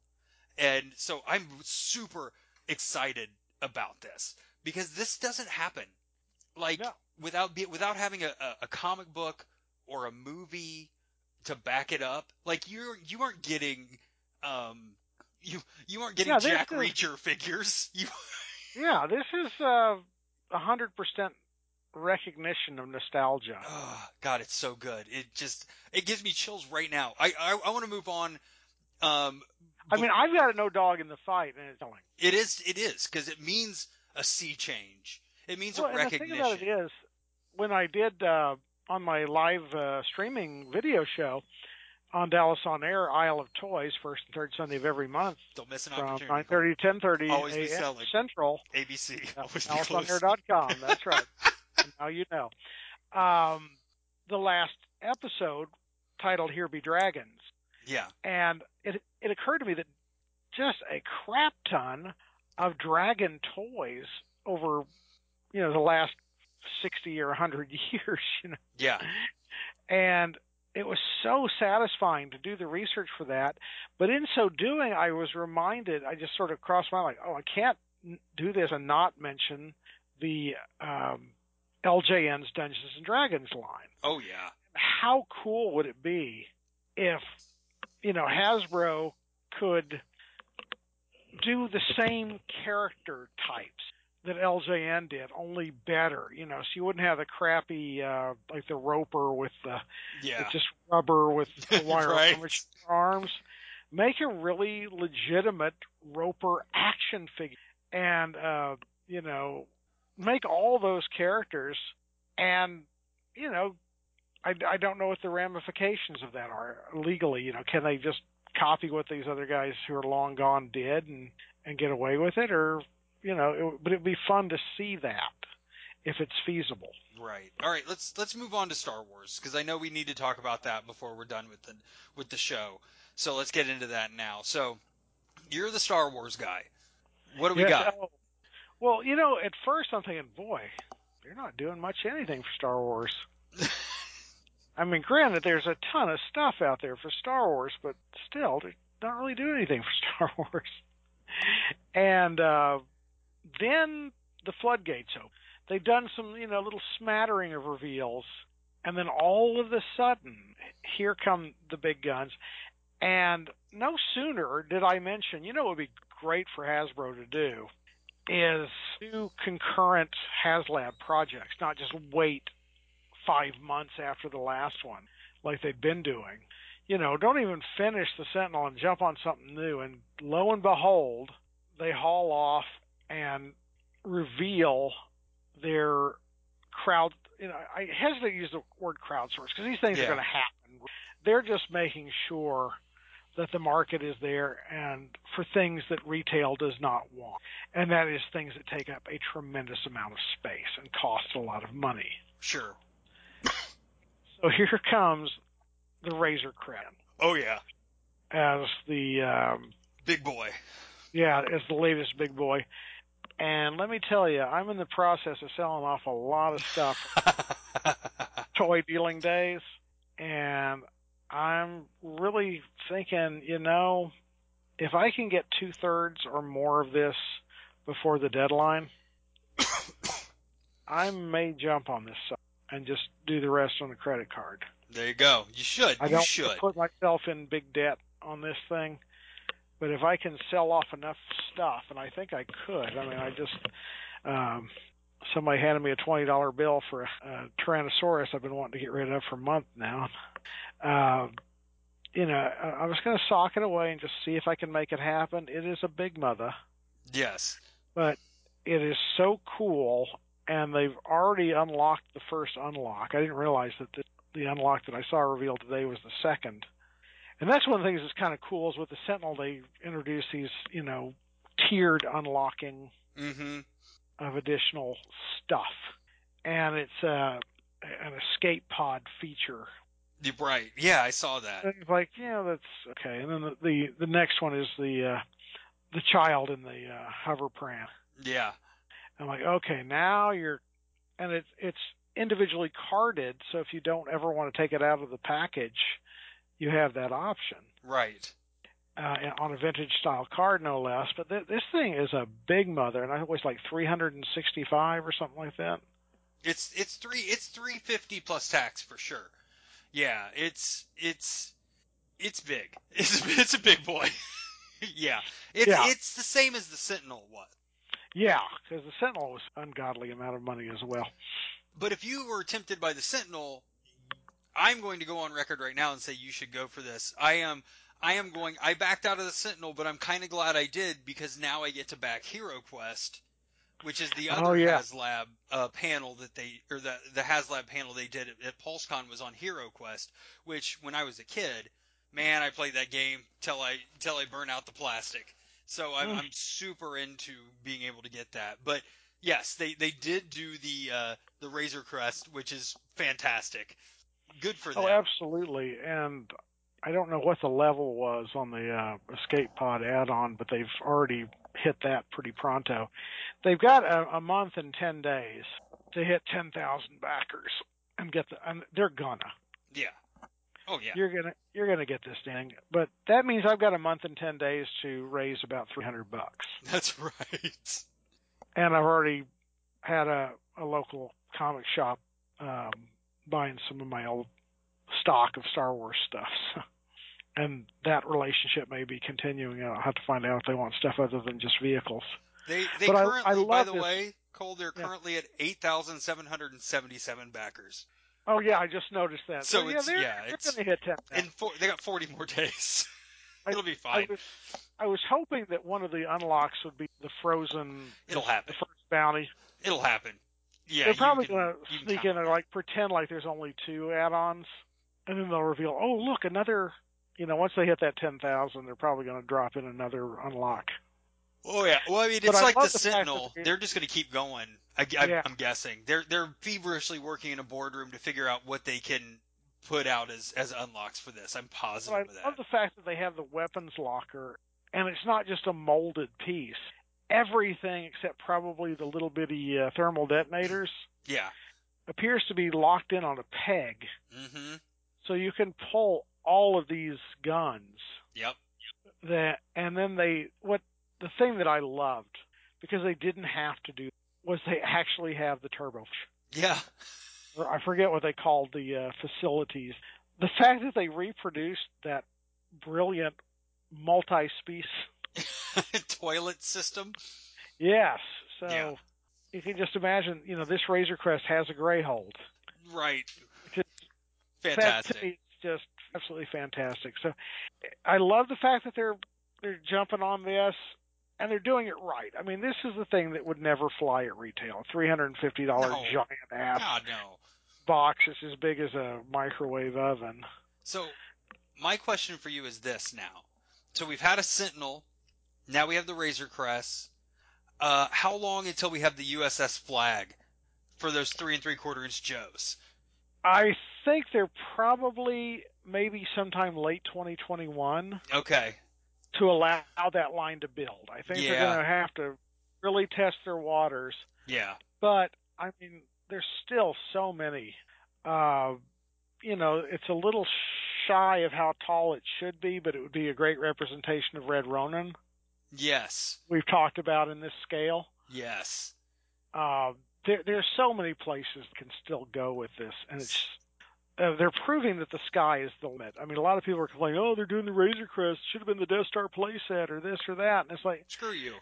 And so I'm super excited about this because this doesn't happen like No. Without be, without having a, a, comic book or a movie to back it up. Like you you aren't getting um you you aren't getting Yeah, Jack is- Reacher figures. <laughs> You Yeah, this is uh, a hundred percent recognition of nostalgia. oh, God, it's so good. It just it gives me chills right now. I I, I want to move on. Um, I mean, I've got no dog in the fight, and it's telling. it is it is because it means a sea change. It means Well, a and the recognition. thing about it is, when I did uh, on my live uh, streaming video show on Dallas on Air, Isle of Toys, first and third Sunday of every month Don't miss an from opportunity. 9:30 to 10:30 Always be a.m. selling. Central. ABC. <laughs> Always be close. DallasOnAir.com. That's right. <laughs> now you know. Um, the last episode titled "Here Be Dragons." Yeah. and it it occurred to me that just a crap ton of dragon toys over you know the last 60 or 100 <laughs> years you know Yeah. and it was so satisfying to do the research for that but in so doing i was reminded i just sort of crossed my mind like oh i can't do this and not mention the um ljn's dungeons and dragons line Oh yeah. how cool would it be if you know Hasbro could do the same character types that LJN did, only better. You know, so you wouldn't have the crappy uh like the roper with the Yeah. it's just rubber with <laughs> the wire Right. arms- arms. Make a really legitimate roper action figure and uh you know make all those characters and you know I, I don't know what the ramifications of that are legally. You know, can they just copy what these other guys who are long gone did and and get away with it, or you know? It, but it'd be fun to see that if it's feasible. Right. All right. Let's let's move on to Star Wars because I know we need to talk about that before we're done with the with the show. So let's get into that now. So you're the Star Wars guy. What do we Yes, got? oh, well, you know, at first I'm thinking, boy, they're not doing much anything for Star Wars. <laughs> I mean, granted, there's a ton of stuff out there for Star Wars, but still, they don't really doing anything for <laughs> Star Wars. And uh, then the floodgates open. They've done some, you know, little smattering of reveals, and then all of a sudden, here come the big guns. And no sooner did I mention, you know, what would be great for Hasbro to do is do concurrent HasLab projects, not just wait five months after the last one like they've been doing. You know, don't even finish the Sentinel and jump on something new. And lo and behold, they haul off and reveal their crowd. You know, I hesitate to use the word crowdsource because these things Yeah. are going to happen. They're just making sure that the market is there and for things that retail does not want. And that is things that take up a tremendous amount of space and cost a lot of money. Sure. So here comes the Razor Crest Oh yeah. as the um, Big boy. yeah as the latest big boy. And let me tell you, I'm in the process of selling off a lot of stuff <laughs> toy dealing days, and I'm really thinking, you know, if I can get two thirds or more of this before the deadline, <coughs> I may jump on this and just do the rest on the credit card. there you go. You should. I you don't should. put myself in big debt on this thing, but if I can sell off enough stuff, and I think I could. I mean, I just um, somebody handed me a twenty dollar bill for a, a Tyrannosaurus I've been wanting to get rid of for a month now. Um, you know, I I was going to sock it away and just see if I can make it happen. It is a big mother, Yes. but it is so cool, and they've already unlocked the first unlock. I didn't realize that the, the unlock that I saw revealed today was the second. And that's one of the things that's kind of cool is with the Sentinel they introduce these, you know, tiered unlocking Mm-hmm. of additional stuff, and it's uh, an escape pod feature. Right. Yeah, I saw that. It's like, yeah, that's okay. And then the the, the next one is the uh, the child in the uh, hover pram. Yeah. I'm like, okay, now you're, and it's it's individually carded, so if you don't ever want to take it out of the package, you have that option Right. uh, on a vintage style card, no less. But th- this thing is a big mother, and I think it was like 365 or something like that. It's it's three it's three fifty plus tax for sure. Yeah, it's it's it's big. <laughs> It's it's a big boy. <laughs> yeah, it's Yeah. it's the same as the Sentinel was. Yeah, because the Sentinel was ungodly amount of money as well. But if you were tempted by the Sentinel, I'm going to go on record right now and say you should go for this. I am I am going I backed out of the Sentinel, but I'm kind of glad I did because now I get to back Hero Quest, which is the other Oh, yeah. HasLab uh, panel that they or the the HasLab panel they did at, at PulseCon was on Hero Quest, which when I was a kid, man, I played that game till I till I burn out the plastic. So I'm, Mm. I'm super into being able to get that. But yes, they they did do the uh, the Razor Crest, which is fantastic. Good for them. Oh, absolutely. And I don't know what the level was on the uh, Escape Pod add-on, but they've already hit that pretty pronto. They've got a, a month and ten days to hit ten thousand backers and get the. And they're gonna. Yeah. Oh yeah. You're gonna. You're gonna get this thing. But that means I've got a month and ten days to raise about three hundred bucks, That's <laughs> right. and I've already had a, a local comic shop um, buying some of my old stock of Star Wars stuff. So. And that relationship may be continuing. I'll have to find out if they want stuff other than just vehicles. They they But I- currently, I by love the this- way, Cole, they're Yeah. currently at eight thousand seven hundred and seventy-seven backers. Oh yeah, I just noticed that. So yeah, it's- they're, yeah, they're going to hit ten. now. And four, they got forty more <laughs> days. I- It'll be I fine. was, I was hoping that one of the unlocks would be the frozen. It'll happen. the first bounty. It'll happen. Yeah. They're probably can- gonna sneak in and like pretend like there's only two add-ons, and then they'll reveal, oh look, another. You know, once they hit that ten thousand, they're probably going to drop in another unlock. Oh yeah. Well, I mean, it's I like the the Sentinel. They're just going to keep going. I, I, Yeah. I'm guessing they're they're feverishly working in a boardroom to figure out what they can put out as as unlocks for this. I'm But positive I of that. love the fact that they have the weapons locker, and it's not just a molded piece. Everything except probably the little bitty uh, thermal detonators yeah. appears to be locked in on a peg, Mm-hmm. so you can pull all of these guns. Yep. That and then they what the thing that I loved because they didn't have to do was they actually have the turbo. Yeah. I forget what they called the uh, facilities. The fact that they reproduced that brilliant multi-species <laughs> Toilet system. Yes. So Yeah. you can just imagine, you know, this Razor Crest has a gray hold. Right. Just That to Fantastic. is just absolutely fantastic. So I love the fact that they're they're jumping on this and they're doing it right. I mean, this is the thing that would never fly at retail. Three hundred and fifty dollar No. giant ass God no. box that's as big as a microwave oven. So, my question for you is this now. So we've had a Sentinel, now we have the Razor Crest. Uh, how long until we have the USS Flagg for those three and three quarter inch Joes? I think they're probably maybe sometime late 2021 Okay. to allow that line to build. I think Yeah. they're going to have to really test their waters. Yeah. But I mean, there's still so many. Uh, you know, it's a little shy of how tall it should be, but it would be a great representation of Red Ronin. Yes. We've talked about in this scale. Yes. Uh, there, are so many places that can still go with this, and it's uh, they're proving that the sky is the limit. I mean, a lot of people are complaining, "Oh, they're doing the Razor Crest. Should have been the Death Star playset or this or that." And it's like, Screw you.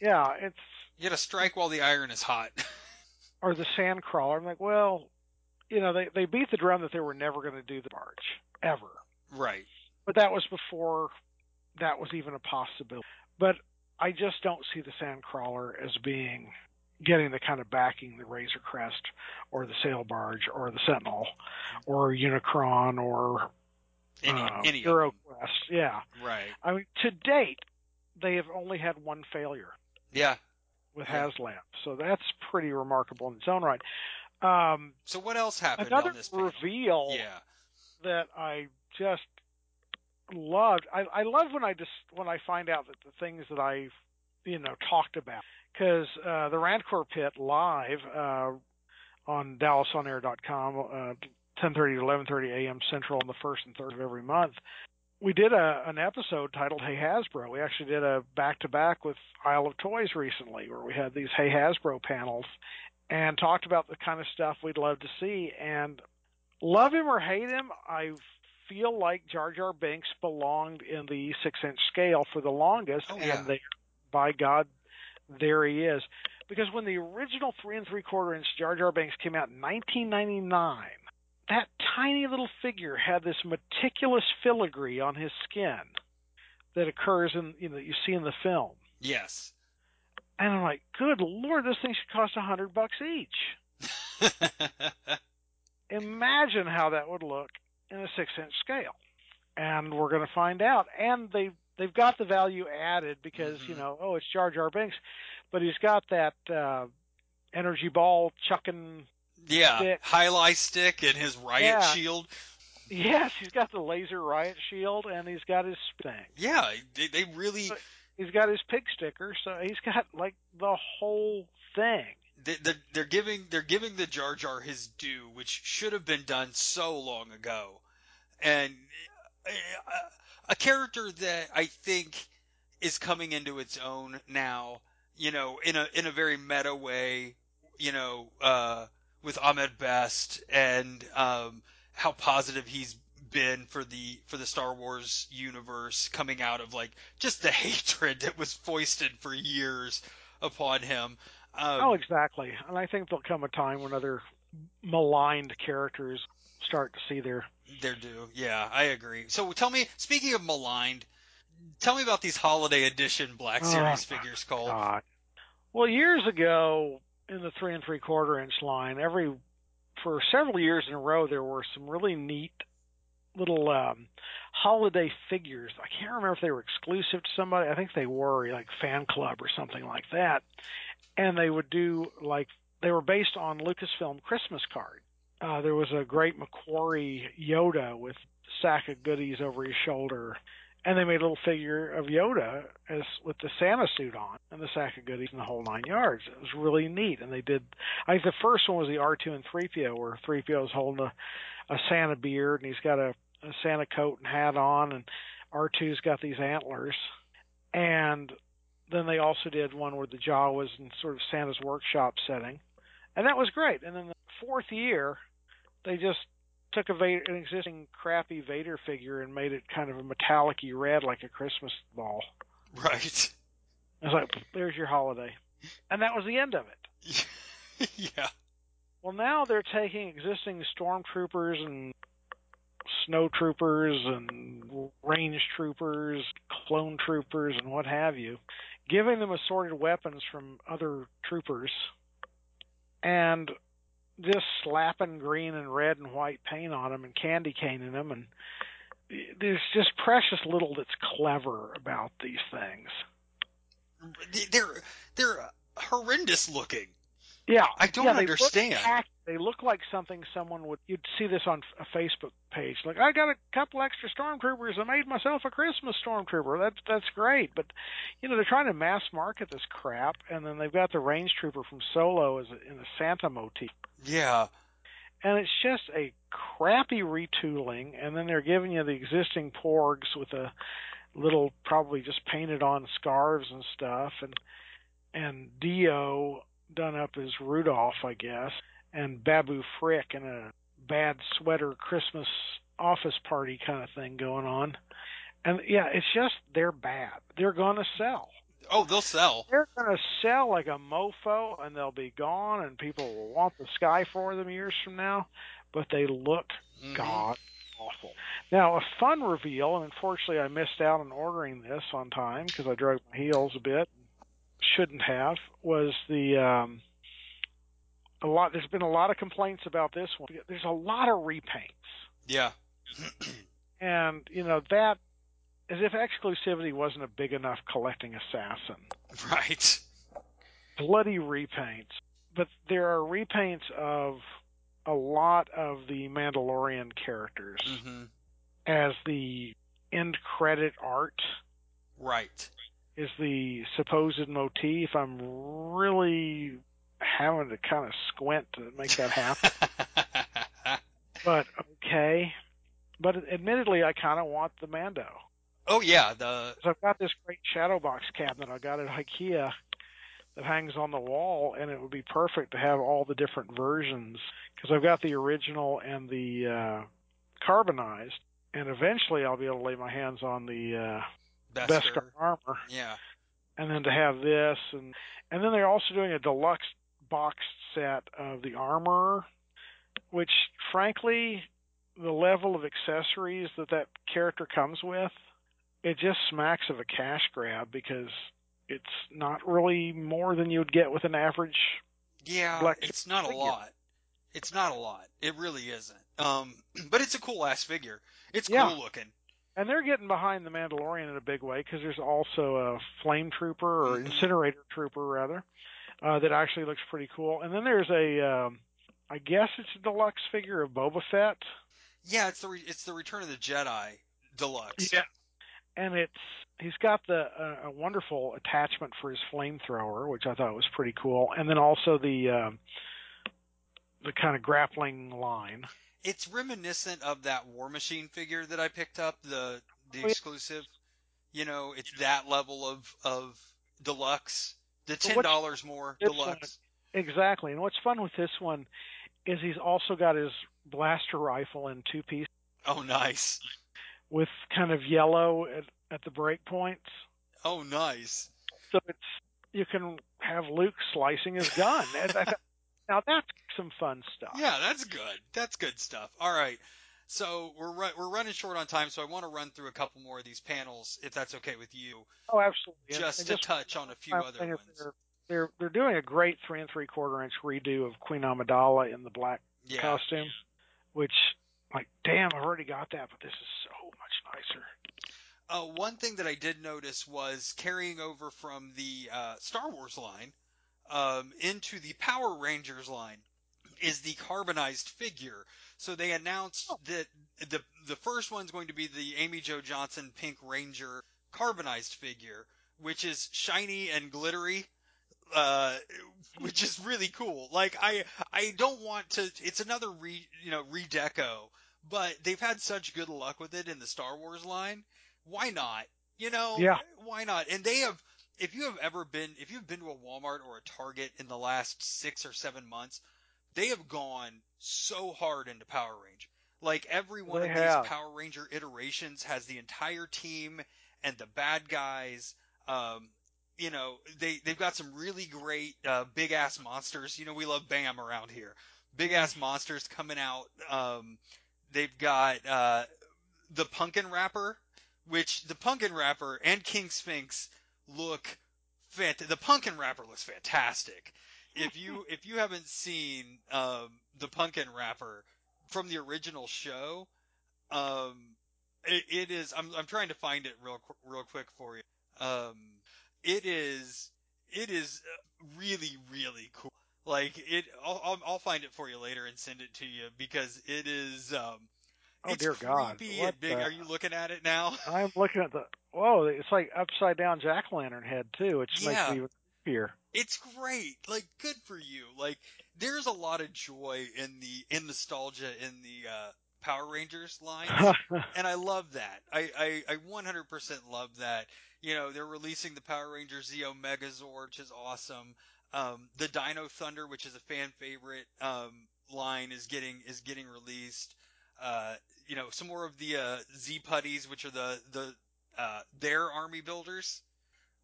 yeah, it's You gotta strike while the iron is hot. <laughs> or the Sandcrawler. I'm like, well, you know, they they beat the drum that they were never going to do the march ever, right. but that was before that was even a possibility. But I just don't see the Sandcrawler as being getting the kind of backing the Razor Crest or the Sail Barge or the Sentinel or Unicron or Any uh, any of Hero. Quest. Yeah, Right. I mean, to date, they have only had one failure Yeah. with Yeah. HasLab, so that's pretty remarkable in its own right. Um, So what else happened another on this panel? reveal Yeah. that I just loved. I, I love when I just when I find out that the things that I, you know, talked about because uh, the Rancor Pit live uh, on DallasOnAir.com, uh, 10:30 to 11:30 a.m. Central on the first and third of every month. We did a an episode titled "Hey Hasbro." We actually did a back to back with Isle of Toys recently, where we had these "Hey Hasbro" panels and talked about the kind of stuff we'd love to see. And love him or hate him, I feel like Jar Jar Binks belonged in the six inch scale for the longest, Oh, yeah. and they, by God, there he is. Because when the original three and three quarter inch Jar Jar Binks came out in 1999, that tiny little figure had this meticulous filigree on his skin that occurs in you know that you see in the film. Yes. And I'm like, good lord, this thing should cost a hundred bucks each. <laughs> Imagine how that would look in a six inch scale. And we're gonna find out. And they they've got the value added because, Mhm. you know, oh it's Jar Jar Binks, but he's got that uh energy ball chucking yeah. Stick. Highlight stick and his riot Yeah. shield. yes, he's got the laser riot shield and he's got his thing. Yeah, they, they really He's got his pig sticker, so he's got like the whole thing. They, they're, they're giving they're giving the Jar Jar his due, which should have been done so long ago, and uh, a character that I think is coming into its own now. You know, in a in a very meta way. You know, uh, with Ahmed Best and um, how positive he's been for the for the Star Wars universe coming out of like just the <laughs> hatred that was foisted for years upon him. Um, Oh, exactly. And I think there'll come a time when other maligned characters start to see their. They're due. Yeah, I agree. So tell me, speaking of maligned, tell me about these holiday edition Black Oh, Series figures called. God. Well, years ago in the three and three quarter inch line, every for several years in a row, there were some really neat little um, holiday figures. I can't remember if they were exclusive to somebody. I think they were, like fan club or something like that. And they would do like they were based on Lucasfilm Christmas card. Uh, there was a great McQuarrie Yoda with sack of goodies over his shoulder, and they made a little figure of Yoda as with the Santa suit on and the sack of goodies and the whole nine yards. It was really neat, and they did. I think the first one was the R two and three PO, where three PO is holding a, a Santa beard and he's got a, a Santa coat and hat on, and R two's got these antlers, and then they also did one where the jaw was in sort of Santa's workshop setting, and that was great. And then the fourth year, they just took a Vader, an existing crappy Vader figure and made it kind of a metallic-y red like a Christmas ball. Right. I was like, there's your holiday. And that was the end of it. <laughs> yeah. Well, now they're taking existing stormtroopers and snow troopers and range troopers, clone troopers, and what have you, giving them assorted weapons from other troopers, and just slapping green and red and white paint on them and candy caning them, and there's just precious little that's clever about these things. They're they're horrendous looking. Yeah, I don't yeah, understand. Look they look like something someone would. You'd see this on a Facebook page. Like, I got a couple extra stormtroopers. I made myself a Christmas stormtrooper. That's that's great. But you know, they're trying to mass market this crap, and then they've got the range trooper from Solo as a, in a Santa motif, Yeah. and it's just a crappy retooling. And then they're giving you the existing Porgs with a little, probably just painted on scarves and stuff, and and D-O done up as Rudolph, I guess, and Babu Frick and a bad sweater Christmas office party kind of thing going on. And yeah, it's just they're bad. They're gonna sell. Oh, they'll sell. They're gonna sell like a mofo, and they'll be gone, and people will want the sky for them years from now. But they look Mhm. god awful. Now, a fun reveal, and unfortunately I missed out on ordering this on time because I dragged my heels a bit. Shouldn't have. Was the um, a lot? There's been a lot of complaints about this one. There's a lot of repaints, Yeah. <clears throat> and you know that as if exclusivity wasn't a big enough collecting assassin. Right. bloody repaints, but there are repaints of a lot of the Mandalorian characters hmm as the end credit art Right. is the supposed motif. I'm really having to kind of squint to make that happen, <laughs> but okay. But admittedly, I kind of want the Mando. oh yeah, the So I've got this great shadow box cabinet I got at IKEA that hangs on the wall, and it would be perfect to have all the different versions because I've got the original and the uh, carbonized, and eventually I'll be able to lay my hands on the uh, Bester. Beskar armor, Yeah. and then to have this, and and then they're also doing a deluxe box set of the armor, which frankly, the level of accessories that that character comes with, it just smacks of a cash grab because it's not really more than you would get with an average. Yeah, Black it's not a lot. It's not a lot. It really isn't. Um, <clears throat> but it's a cool ass figure. It's Yeah. cool looking. And they're getting behind the Mandalorian in a big way because there's also a flame trooper or Mhm. incinerator trooper rather uh, that actually looks pretty cool. And then there's a, um, I guess it's a deluxe figure of Boba Fett. Yeah, it's the re- it's the Return of the Jedi deluxe. Yeah, and it's he's got the uh, a wonderful attachment for his flamethrower, which I thought was pretty cool, and then also the um, the kind of grappling line. It's reminiscent of that War Machine figure that I picked up, the the Oh, yeah. exclusive. You know, it's that level of of deluxe. The ten dollars more deluxe. Exactly, and what's fun with this one is he's also got his blaster rifle in two pieces Oh, nice. with kind of yellow at, at the break points, Oh, nice. so it's you can have Luke slicing his gun. And I thought- now that's some fun stuff. Yeah, that's good. That's good stuff. All right. So we're ru- we're running short on time, so I want to run through a couple more of these panels, if that's okay with you, Oh, absolutely. Just and to touch on a few other ones. They're, they're they're doing a great three and three quarter inch redo of Queen Amidala in the black Yeah. costume, which like damn, I've already got that, but this is so much nicer. Uh, one thing that I did notice was carrying over from the uh, Star Wars line um, into the Power Rangers line is the carbonized figure. So they announced that the the first one's going to be the Amy Jo Johnson Pink Ranger carbonized figure, which is shiny and glittery. Uh, which is really cool. Like I, I don't want to. It's another re, you know, redeco, but they've had such good luck with it in the Star Wars line. Why not? You know, Yeah. why not? And they have. If you have ever been, if you've been to a Walmart or a Target in the last six or seven months, they have gone so hard into Power Ranger. Like every one They of have. these Power Ranger iterations has the entire team and the bad guys. Um, you know, they they've got some really great uh, big ass monsters. You know, we love Bam around here. Big ass monsters coming out. Um, they've got uh, the Pumpkin Rapper, which the Pumpkin Rapper and King Sphinx look fant- The Pumpkin Rapper looks fantastic. If you if you haven't seen um, the Pumpkin Rapper from the original show, um, it, it is. I'm I'm trying to find it real real quick for you. Um, it is it is uh, really really cool. Like it, I'll, I'll find it for you later and send it to you because it is. Um, Oh it's dear God! What big. the- Are you looking at it now? <laughs> I'm looking at the whoa. It's like upside down jack o' lantern head too, which Yeah. makes it even creepier. It's great. Like good for you. Like there's a lot of joy in the in nostalgia in the uh, Power Rangers line, <laughs> and I love that. I, I, I 100% love that. You know, they're releasing the Power Rangers Zeo Megazord, which is awesome. Um, the Dino Thunder, which is a fan favorite, um, line is getting, is getting released. Uh, you know, some more of the, uh, Z Putties, which are the, the, uh, their army builders,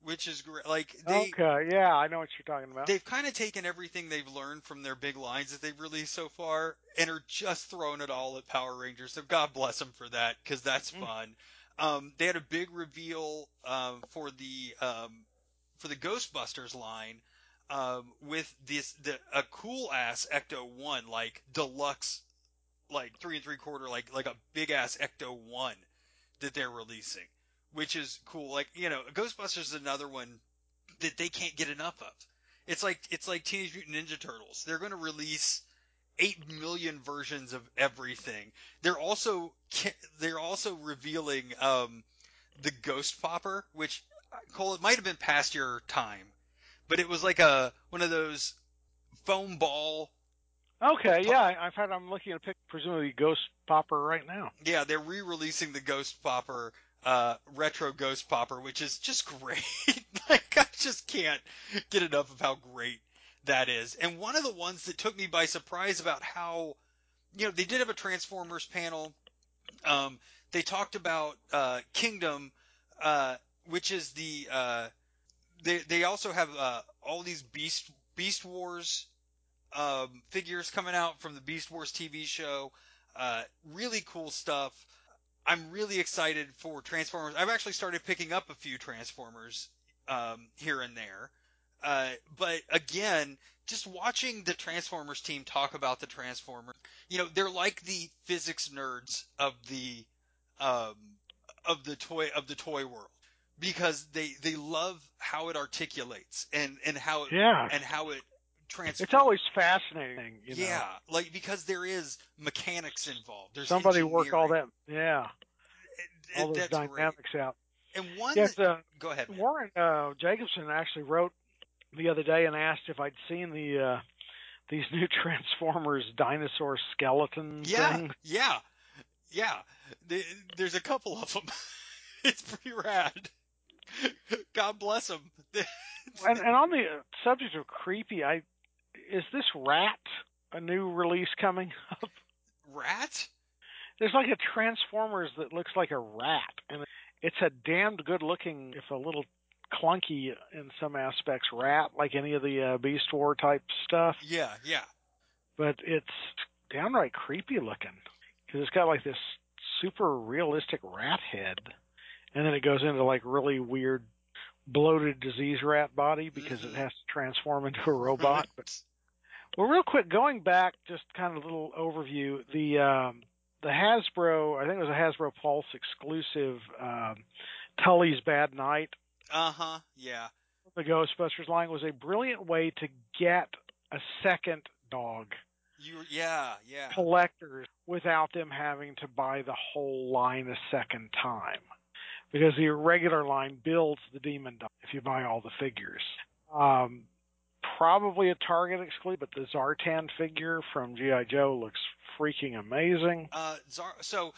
which is great. Like, they, okay, yeah, I know what you're talking about. they've kind of taken everything they've learned from their big lines that they've released so far and are just throwing it all at Power Rangers. So God bless them for that because that's Mm. fun. Um, they had a big reveal um, for the um, for the Ghostbusters line um, with this the a cool ass Ecto One like deluxe like three and three quarter like like a big ass Ecto One that they're releasing, which is cool. Like you know, Ghostbusters is another one that they can't get enough of. It's like it's like Teenage Mutant Ninja Turtles. They're going to release eight million versions of everything. They're also they're also revealing um, the Ghost Popper, which Cole it might have been past your time, but it was like a one of those foam ball. okay, yeah, I- I've had. I'm looking at a pic, presumably Ghost Popper right now. Yeah, they're re-releasing the Ghost Popper uh, retro Ghost Popper, which is just great. <laughs> like I just can't get enough of how great that is. And one of the ones that took me by surprise about how, you know, they did have a Transformers panel. Um, they talked about uh, Kingdom, uh, which is the uh, they they also have uh, all these Beast Beast Wars um, figures coming out from the Beast Wars TV show. Uh, really cool stuff. I'm really excited for Transformers. I've actually started picking up a few Transformers um, here and there. Uh, but again, just watching the Transformers team talk about the Transformers, you know, they're like the physics nerds of the um, of the toy of the toy world because they they love how it articulates and and how it, Yeah. and how it transforms. It's always fascinating. You know? yeah, like because there is mechanics involved. There's Somebody work all that. Yeah. It- all those that's great. dynamics out. And one, Yes. Uh, go ahead. man. Warren uh, Jacobson actually wrote the other day and asked if I'd seen the uh, these <laughs> new Transformers dinosaur skeleton Yeah, things. yeah, yeah. The- There's a couple of them. <laughs> it's pretty rad. God bless them. <laughs> And, and on the subject of creepy, I is this Rat a new release coming up? Rat? There's like a Transformers that looks like a rat, and it's a damned good looking, if a little clunky in some aspects, rat like any of the uh, Beast War type stuff. Yeah, yeah. but it's downright creepy looking because it's got like this super realistic rat head, and then it goes into like really weird bloated disease rat body because it has to transform into a robot. But <laughs> well, real quick, going back, just kind of a little overview. The um, the Hasbro, I think it was a Hasbro Pulse exclusive, um, Tully's Bad Night Uh huh. Yeah. the Ghostbusters line was a brilliant way to get a second dog You. Yeah. Yeah. collectors without them having to buy the whole line a second time. Because the regular line builds the demon dog if you buy all the figures. Um, probably a Target exclusive, but the Zartan figure from G.I. Joe looks freaking amazing. Uh, Zar- so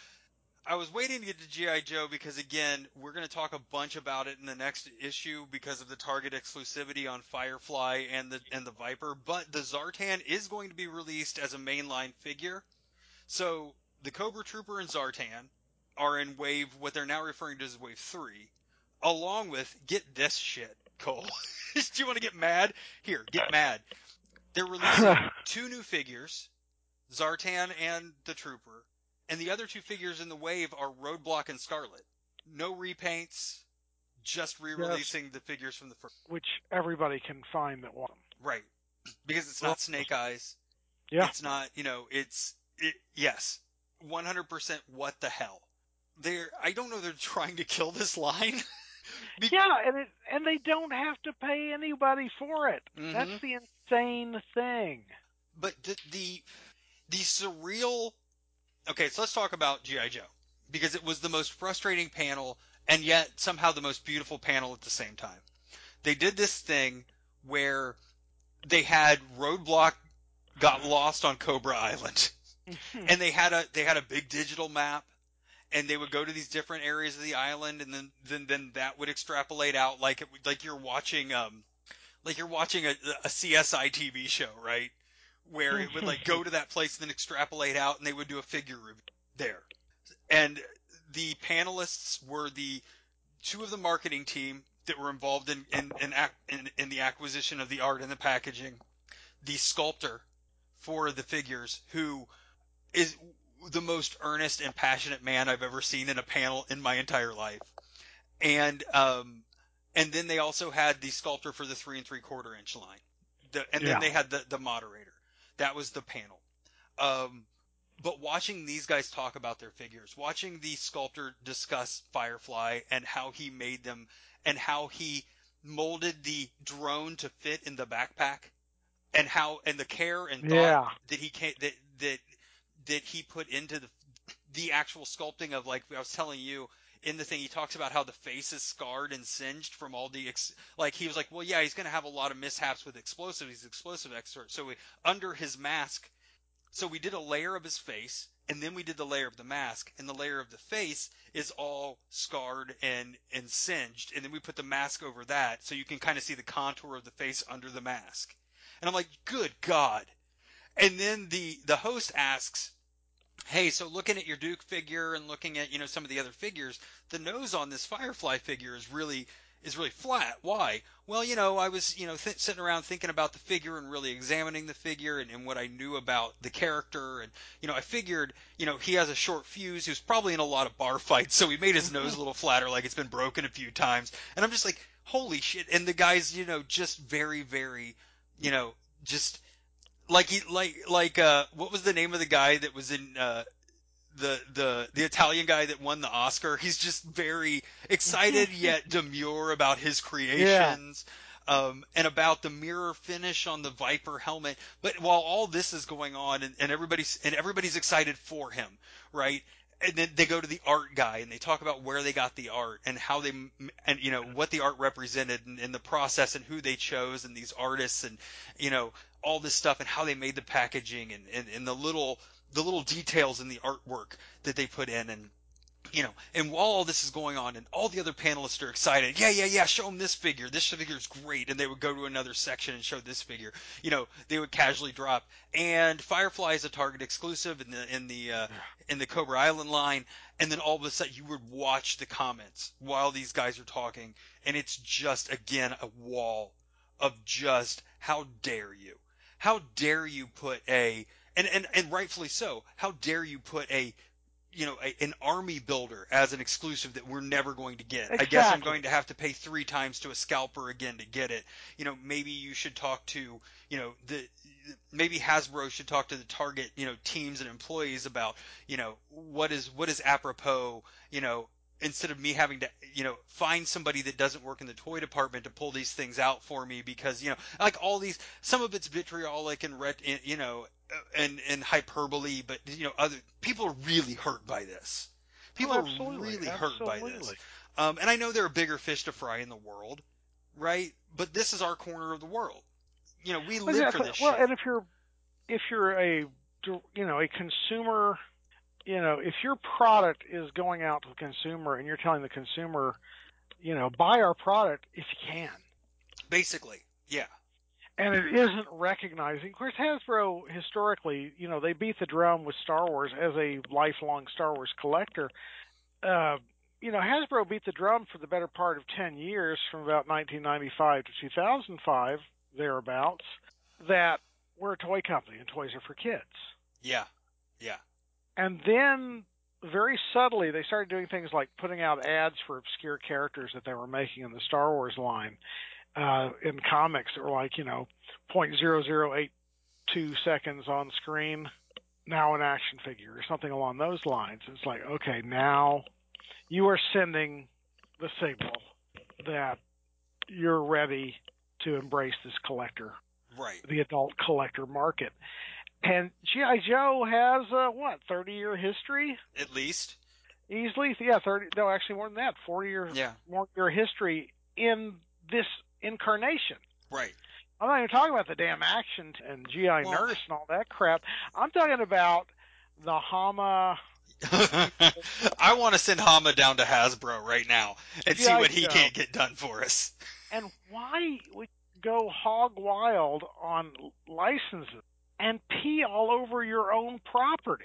I was waiting to get to GI Joe because again, we're going to talk a bunch about it in the next issue because of the Target exclusivity on Firefly and the and the Viper. But the Zartan is going to be released as a mainline figure. So the Cobra Trooper and Zartan are in wave what they're now referring to as wave three, along with get this shit, Cole. <laughs> Do you want to get mad? Here, get mad. They're releasing <laughs> two new figures, Zartan and the Trooper, and the other two figures in the wave are Roadblock and Scarlet. No repaints, just re-releasing the figures from the first. which everybody can find that want them. Right. Because it's not Snake Eyes. Yeah. It's not, you know, it's, it, yes. 100% what the hell. They're, I don't know they're trying to kill this line. <laughs> Be- Yeah, and it and they don't have to pay anybody for it. Mhm. That's the insane thing. but the, the the surreal okay so let's talk about gi joe because it was the most frustrating panel and yet somehow the most beautiful panel at the same time they did this thing where they had roadblock got lost on cobra island <laughs> and they had a they had a big digital map and they would go to these different areas of the island and then then, then that would extrapolate out like it, like you're watching um like you're watching a, a CSI TV show right? Where it would like go to that place and then extrapolate out and they would do a figure there. And the panelists were the two of the marketing team that were involved in in, in, in in the acquisition of the art and the packaging. The sculptor for the figures who is the most earnest and passionate man I've ever seen in a panel in my entire life. And um and then they also had the sculptor for the three and three quarter inch line. The, and Yeah. then they had the, the moderator. That was the panel. Um but watching these guys talk about their figures, watching the sculptor discuss Firefly and how he made them and how he molded the drone to fit in the backpack and how and the care and thought Yeah. that he can that that that he put into the the actual sculpting of like I was telling you in the thing he talks about how the face is scarred and singed from all the ex- like he was like well yeah he's going to have a lot of mishaps with explosives he's explosive expert so we, under his mask so we did a layer of his face and then we did the layer of the mask, and the layer of the face is all scarred and and singed, and then we put the mask over that, so you can kind of see the contour of the face under the mask. And I'm like, good God! And then the the host asks, hey, so looking at your Duke figure and looking at you know some of the other figures, the nose on this Firefly figure is really is really flat. Why? Well, you know, I was, you know, th- sitting around thinking about the figure and really examining the figure and, and what I knew about the character. And, you know, I figured, you know, he has a short fuse. He was probably in a lot of bar fights. So he made his nose a <laughs> little flatter, like it's been broken a few times. And I'm just like, holy shit. And the guy's, you know, just very, very, you know, just like he, like, like, uh, what was the name of the guy that was in, uh, the the the Italian guy that won the Oscar. He's just very excited <laughs> yet demure about his creations. Yeah. Um, and about the mirror finish on the Viper helmet. But while all this is going on and, and everybody's, and everybody's excited for him, right? And then they go to the art guy and they talk about where they got the art and how they, and you know, what the art represented and, and the process and who they chose and these artists and, you know, all this stuff and how they made the packaging and, and, and the little, the little details in the artwork that they put in and you know, and while all this is going on, and all the other panelists are excited, yeah, yeah, yeah, show them this figure. This figure is great, and they would go to another section and show this figure. You know, they would casually drop. And Firefly is a Target exclusive in the in the uh, in the Cobra Island line, and then all of a sudden you would watch the comments while these guys are talking, and it's just again a wall of just how dare you, how dare you put a and, and, and rightfully so. How dare you put a, you know, a, an army builder as an exclusive that we're never going to get. Exactly. I guess I'm going to have to pay three times to a scalper again to get it. You know, maybe you should talk to, you know, the, maybe Hasbro should talk to the target, you know, teams and employees about, you know, what is, what is apropos, you know, instead of me having to, you know, find somebody that doesn't work in the toy department to pull these things out for me because, you know, like all these, some of it's vitriolic and ret, you know, and and hyperbole, but you know, other people are really hurt by this. People oh, are really absolutely. hurt by this. Um, and I know there are bigger fish to fry in the world, right? But this is our corner of the world. You know, we live exactly. for this. Well, shit. and if you're if you're a you know a consumer, you know, if your product is going out to the consumer and you're telling the consumer, you know, buy our product if you can. Basically, yeah and it isn't recognizing. Of course, Hasbro historically, you know, they beat the drum with Star Wars as a lifelong Star Wars collector. Uh, you know, Hasbro beat the drum for the better part of 10 years from about 1995 to 2005, thereabouts, that we're a toy company and toys are for kids. Yeah. Yeah. And then very subtly they started doing things like putting out ads for obscure characters that they were making in the Star Wars line uh, in comics that were like, you know, point zero zero eight two seconds on screen, now an action figure or something along those lines. It's like, okay, now you are sending the signal that you're ready to embrace this collector, right? The adult collector market. And GI Joe has a what thirty year history at least. Easily, yeah, thirty. No, actually more than that. Forty year, yeah. more year history in this incarnation. Right. I'm not even talking about the damn action and GI well, Nurse and all that crap. I'm talking about the Hama. <laughs> I want to send Hama down to Hasbro right now and see what he can't get done for us. And why we go hog wild on licenses and pee all over your own property?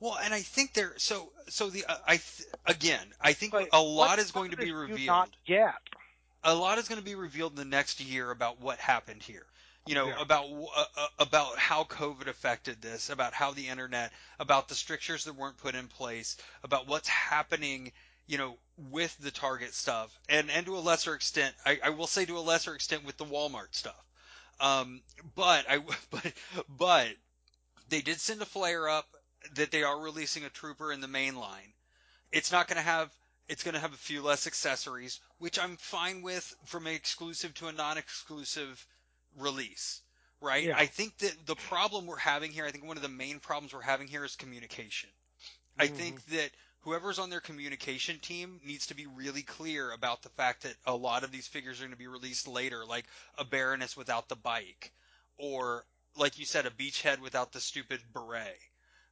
Well, and I think there. So, so the uh, I th- again, I think but a lot is going to be revealed. Not yet a lot is going to be revealed in the next year about what happened here. You know, yeah. about uh, uh, about how COVID affected this, about how the internet, about the strictures that weren't put in place, about what's happening, you know, with the Target stuff, and and to a lesser extent, I, I will say to a lesser extent with the Walmart stuff. Um, but I <laughs> but but they did send a flare up that they are releasing a trooper in the main line. It's not going to have it's going to have a few less accessories, which I'm fine with from an exclusive to a non-exclusive release, right? Yeah. I think that the problem we're having here, I think one of the main problems we're having here is communication. Mm-hmm. I think that whoever's on their communication team needs to be really clear about the fact that a lot of these figures are going to be released later, like a Baroness without the bike, or like you said, a beachhead without the stupid beret.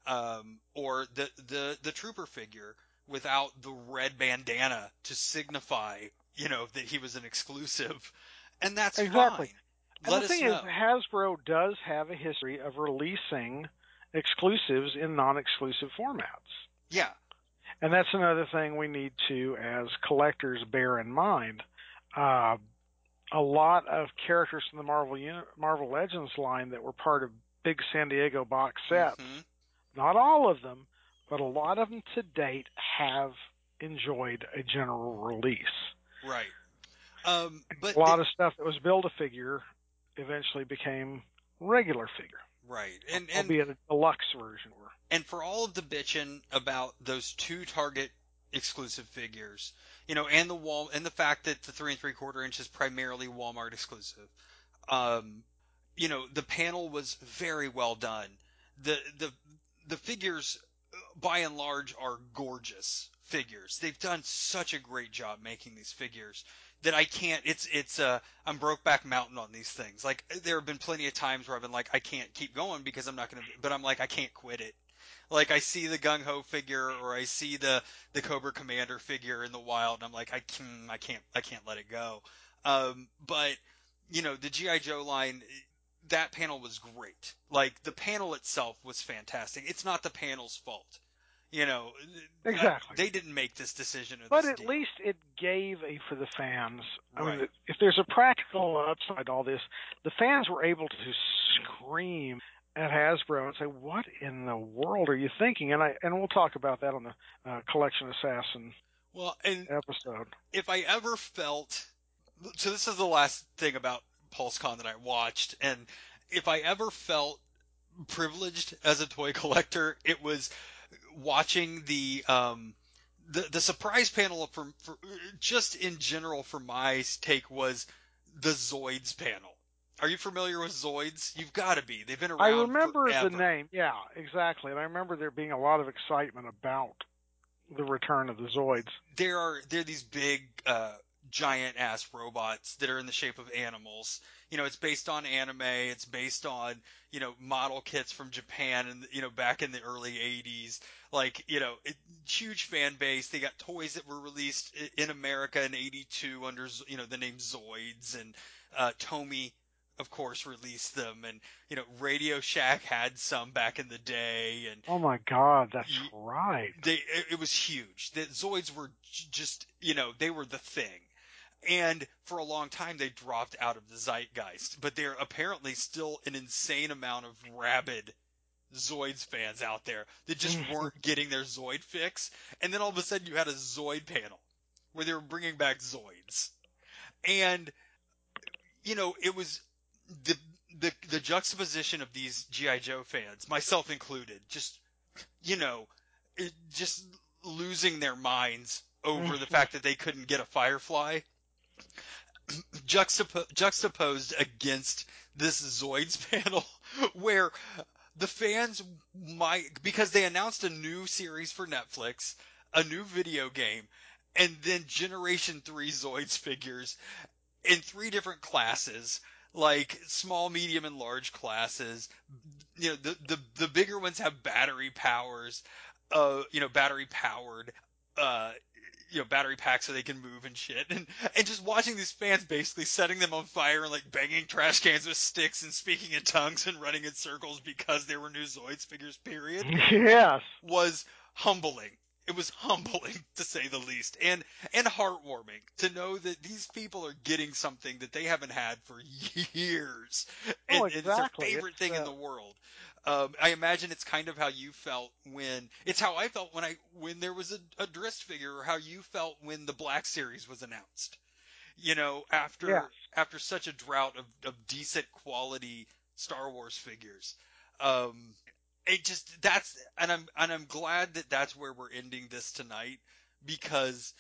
um, or the the the trooper figure without the red bandana to signify, you know, that he was an exclusive, and that's Exactly. fine. And Let the thing know. is, Hasbro does have a history of releasing exclusives in non-exclusive formats. yeah, And that's another thing we need to, as collectors, bear in mind. Uh, a lot of characters from the Marvel Uni- Marvel Legends line that were part of big San Diego box sets, Mhm. not all of them, but a lot of them to date have enjoyed a general release. right. Um, but a lot the- of stuff that was build a figure eventually became regular figure, right, and and albeit a deluxe version. And for all of the bitching about those two Target exclusive figures, you know, and the wall and the fact that the three and three quarter inch is primarily Walmart exclusive, um, you know, the panel was very well done. The the the figures, uh, by and large, are gorgeous figures. They've done such a great job making these figures that I can't. It's it's uh I'm Brokeback Mountain on these things. Like there have been plenty of times where I've been like I can't keep going because I'm not gonna. But I'm like I can't quit it. Like I see the gung ho figure or I see the the Cobra Commander figure in the wild, and I'm like I can I can't I can't let it go. Um, but you know the GI Joe line. That panel was great. Like the panel itself was fantastic. It's not the panel's fault. You know, Exactly. they didn't make this decision. But this at deal. least it gave a for the fans. I mean, if there's a practical upside to all this, the fans were able to scream at Hasbro and say, "What in the world are you thinking?" And I and we'll talk about that on the uh, Collection Assassin well, and episode. if I ever felt so this is the last thing about PulseCon that I watched and if I ever felt privileged as a toy <laughs> collector it was watching the um the the surprise panel for just in general for my take was the Zoids panel. Are you familiar with Zoids? You've got to be. They've been around I remember forever. the name. Yeah, exactly. And I remember there being a lot of excitement about the return of the Zoids. there are there are these big uh giant ass robots that are in the shape of animals. You know, it's based on anime, it's based on, you know, model kits from Japan and you know, back in the early 80s. Like, you know, it, huge fan base. They got toys that were released in America in 82 under, you know, the name Zoids and uh Tomy of course released them and you know, Radio Shack had some back in the day and Oh my God, that's Ye- right. they it, it was huge. The Zoids were j- just you know they were the thing, and for a long time they dropped out of the zeitgeist. But they're apparently still an insane amount of rabid Zoids fans out there that just <laughs> weren't getting their Zoid fix. And then all of a sudden you had a Zoid panel where they were bringing back Zoids, and you know it was the the the juxtaposition of these GI Joe fans, myself included, just you know, it, just losing their minds over the fact that they couldn't get a Firefly, <clears throat> juxtapo- juxtaposed against this Zoids <laughs> panel, where the fans might because they announced a new series for Netflix, a new video game, and then Generation Three Zoids figures in three different classes. Like small, medium, and large classes. You know, the, the, the bigger ones have battery powers, uh, you know, battery powered, uh, you know, battery packs so they can move and shit. <laughs> And, and just watching these fans basically setting them on fire and like banging trash cans with sticks and speaking in tongues and running in circles because there were new Zoids figures, period <laughs> Yes. was humbling. It was humbling <laughs> to say the least, and and heartwarming to know that these people are getting something that they haven't had for <laughs> years. And, Oh, and it's their favorite It's, thing in uh, the world. Um, I imagine it's kind of how you felt when it's how I felt when I when there was a, a Drist figure, or how you felt when the Black Series was announced. You know, after Yes. after such a drought of, of decent quality Star Wars figures. Um, it just that's and I'm and I'm glad that that's where we're ending this tonight because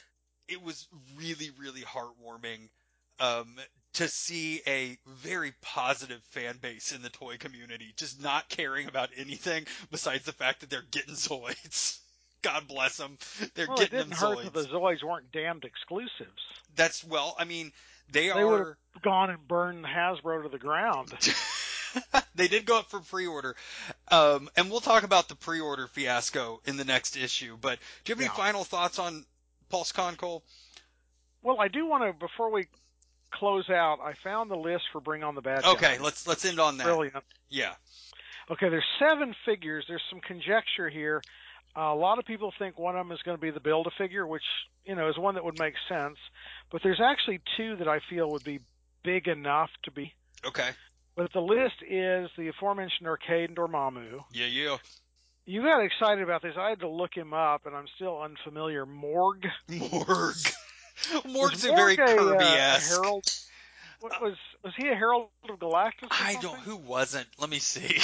it was really really heartwarming um to see a very positive fan base in the toy community just not caring about anything besides the fact that they're getting <laughs> Zoids. God bless them. They're Well, it getting didn't them hurt Zoids. that the Zoids weren't damned exclusives. That's well, I mean, they, They are Gone and burned Hasbro to the ground. <laughs> <laughs> they did go up for pre-order, um, and we'll talk about the pre-order fiasco in the next issue. But do you have any Yeah. final thoughts on PulseCon, Cole? Well, I do want to before we close out. I found the list for Bring on the Bad Okay, Guys. let's let's end on that. Brilliant. Yeah. Okay, there's seven figures. There's some conjecture here. Uh, a lot of people think one of them is going to be the build a figure, which you know is one that would make sense. But there's actually two that I feel would be big enough to be. Okay. But the list is the aforementioned Arcade and Dormammu. Yeah, yeah. You got excited about this. I had to look him up, and I'm still unfamiliar. Morg. Morg. <laughs> Morg's a very Morg a, uh, Kirby-esque. herald. What was was he a herald of Galactus? or I something? don't. Who wasn't? Let me see.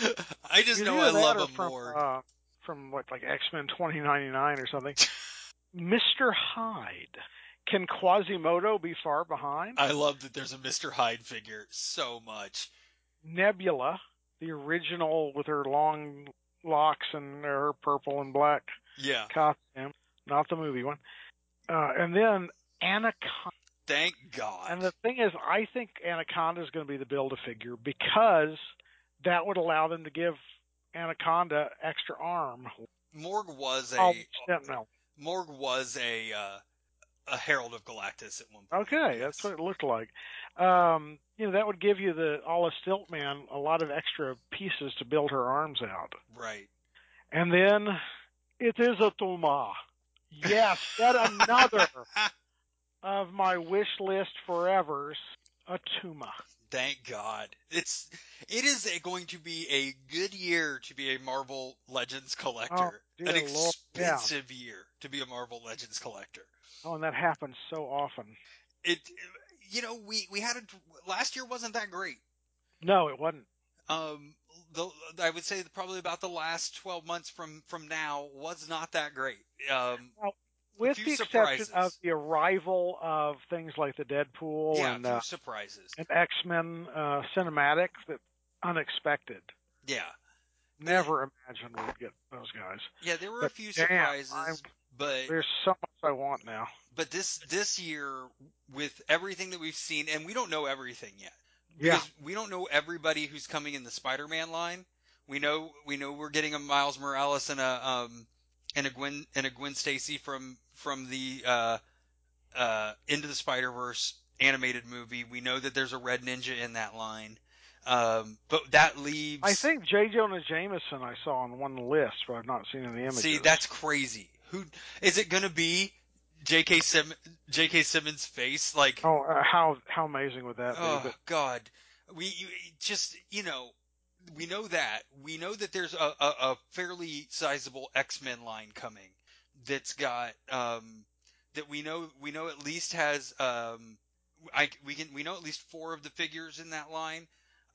<laughs> I just know I love a from, Morg. Uh, from what, like X Men 2099 or something. <laughs> Mr. Hyde. Can Quasimodo be far behind? I love that there's a Mr. Hyde figure so much. Nebula, the original with her long locks and her purple and black Yeah. costume, not the movie one. Uh, and then Anaconda. Thank God. And the thing is, I think Anaconda is going to be the build a figure because that would allow them to give Anaconda extra arm. Morg was Oh, a Sentinel. Morg was a uh, a Herald of Galactus at one point. Okay, that's what it looked like. Um, you know, that would give you the Alla Stiltman a lot of extra pieces to build her arms out. Right. And then it is Atuma. Yes, yet another <laughs> of my wish list forevers, a Tuma. Thank God. It's it is a, going to be a good year to be a Marvel Legends collector. dear An Lord, yeah. expensive year to be a Marvel Legends collector. Oh, and that happens so often. It you know, we we had a last year wasn't that great. No, it wasn't. Um the I would say probably about the last 12 months from from now was not that great. Um With few the surprises. exception of the arrival of things like the Deadpool yeah, and uh, surprises. and X Men uh, cinematic that unexpected. Yeah. Never imagined we'd get those guys. Yeah, there were a few surprises, but There's so much I want now. but this this year with everything that we've seen and we don't know everything yet. Yeah, Because we don't know everybody who's coming in the Spider-Man line. We know we know we're getting a Miles Morales and a um and a Gwen and a Gwen Stacy from from the uh uh Into the Spider-Verse animated movie. We know that there's a Red Ninja in that line. Um but that leaves I think J. Jonah Jameson I saw on one list, but I've not seen any images. See, that's crazy. Who is it going to be? J.K. Sim, J.K. Simmons' face, like, oh, oh, uh, how how amazing would that be? But God, we you, just you know, we know that we know that there's a, a, a fairly sizable X Men line coming that's got um that we know we know at least has um I we can we know at least four of the figures in that line,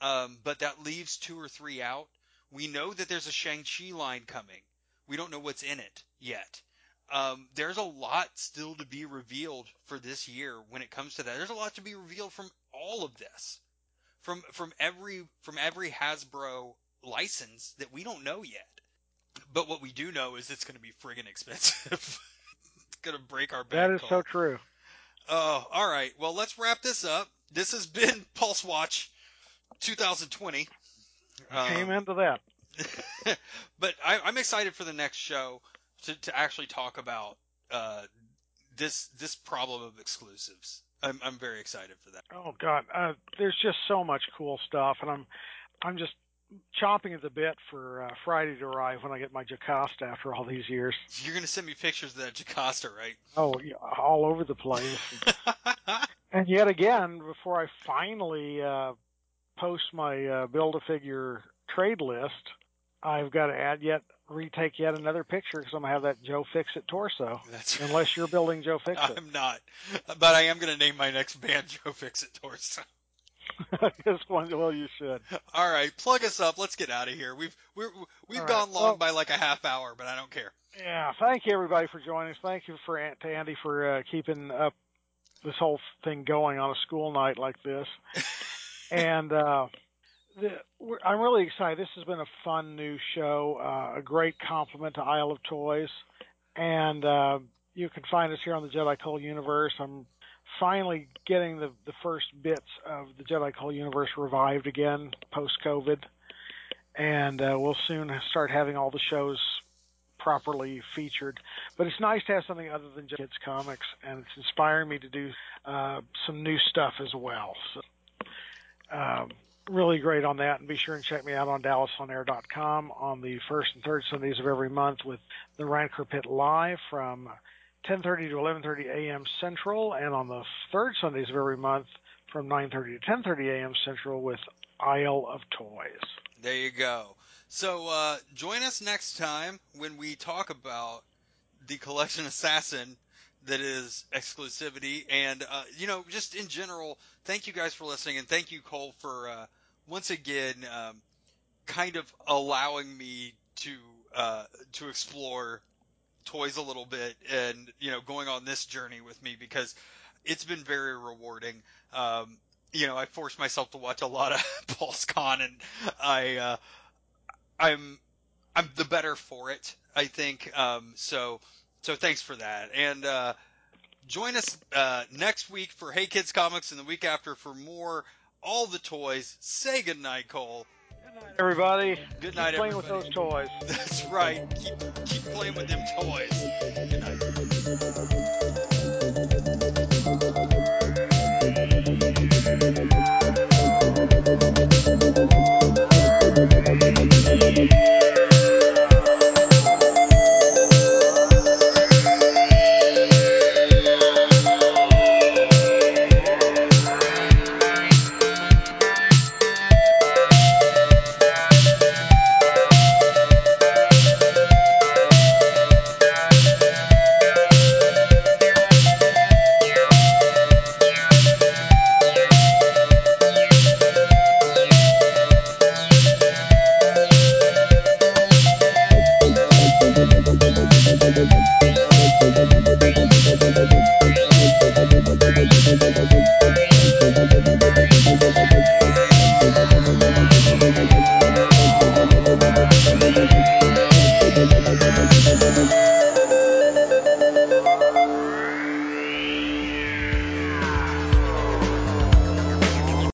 um but that leaves two or three out. We know that there's a Shang Chi line coming. We don't know what's in it yet. Um, there's a lot still to be revealed for this year when it comes to that. There's a lot to be revealed from all of this, from from every from every Hasbro license that we don't know yet. But what we do know is it's going to be friggin' expensive. <laughs> it's going to break our bank. that is so true. Oh, all right. Well, let's wrap this up. This has been <laughs> Pulse Watch 2020. Um, Came into that. <laughs> but I, I'm excited for the next show to, to actually talk about uh, this this problem of exclusives. I'm, I'm very excited for that. Oh God, uh, there's just so much cool stuff, and I'm I'm just chomping at the bit for uh, Friday to arrive when I get my Jocasta after all these years. You're gonna send me pictures of that Jocasta, right? Oh, yeah, all over the place. <laughs> and yet again, before I finally uh, post my uh, build a figure trade list, I've got to add yet retake yet another picture because I'm gonna have that Joe Fixit torso. That's <laughs> Unless you're building Joe Fixit, I'm not, but I am gonna name my next band <laughs> Joe Fix It Torso. <laughs> this one, well, you should. All right, plug us up. Let's get out of here. We've we're, we've All right, gone long well- by like a half hour, but I don't care. Yeah, thank you everybody for joining us. Thank you for to Andy for uh, keeping up this whole thing going on a school night like this. and uh, the, I'm really excited. This has been a fun new show, uh, a great compliment to Isle of Toys, and uh, you can find us here on the Jedi Cole Universe. I'm finally getting the the first bits of the Jedi Cole universe revived again post COVID, and uh, we'll soon start having all the shows properly featured. But it's nice to have something other than just kids comics, and it's inspiring me to do uh, some new stuff as well. So, um, really great on that. And be sure and check me out on DallasOnAir.com on the first and third Sundays of every month with the Rancor Pit live from 10:30 to 11:30 a.m. Central, and on the third Sundays of every month from 9:30 to 10:30 a.m. Central with Isle of Toys. There you go. So uh, join us next time when we talk about the collection assassin that is exclusivity and uh, you know just in general thank you guys for listening and thank you cole for uh, once again um, kind of allowing me to uh, to explore toys a little bit and you know going on this journey with me because it's been very rewarding um, you know i forced myself to watch a lot of <laughs> PulseCon and i uh, i'm i'm the better for it i think um, so so thanks for that. And uh, join us uh, next week for Hey Kids Comics and the week after for more all the toys. Say goodnight, Cole. Good night, everybody. Good night, keep everybody. playing with those toys. <laughs> That's right. Keep, keep playing with them toys. Good night.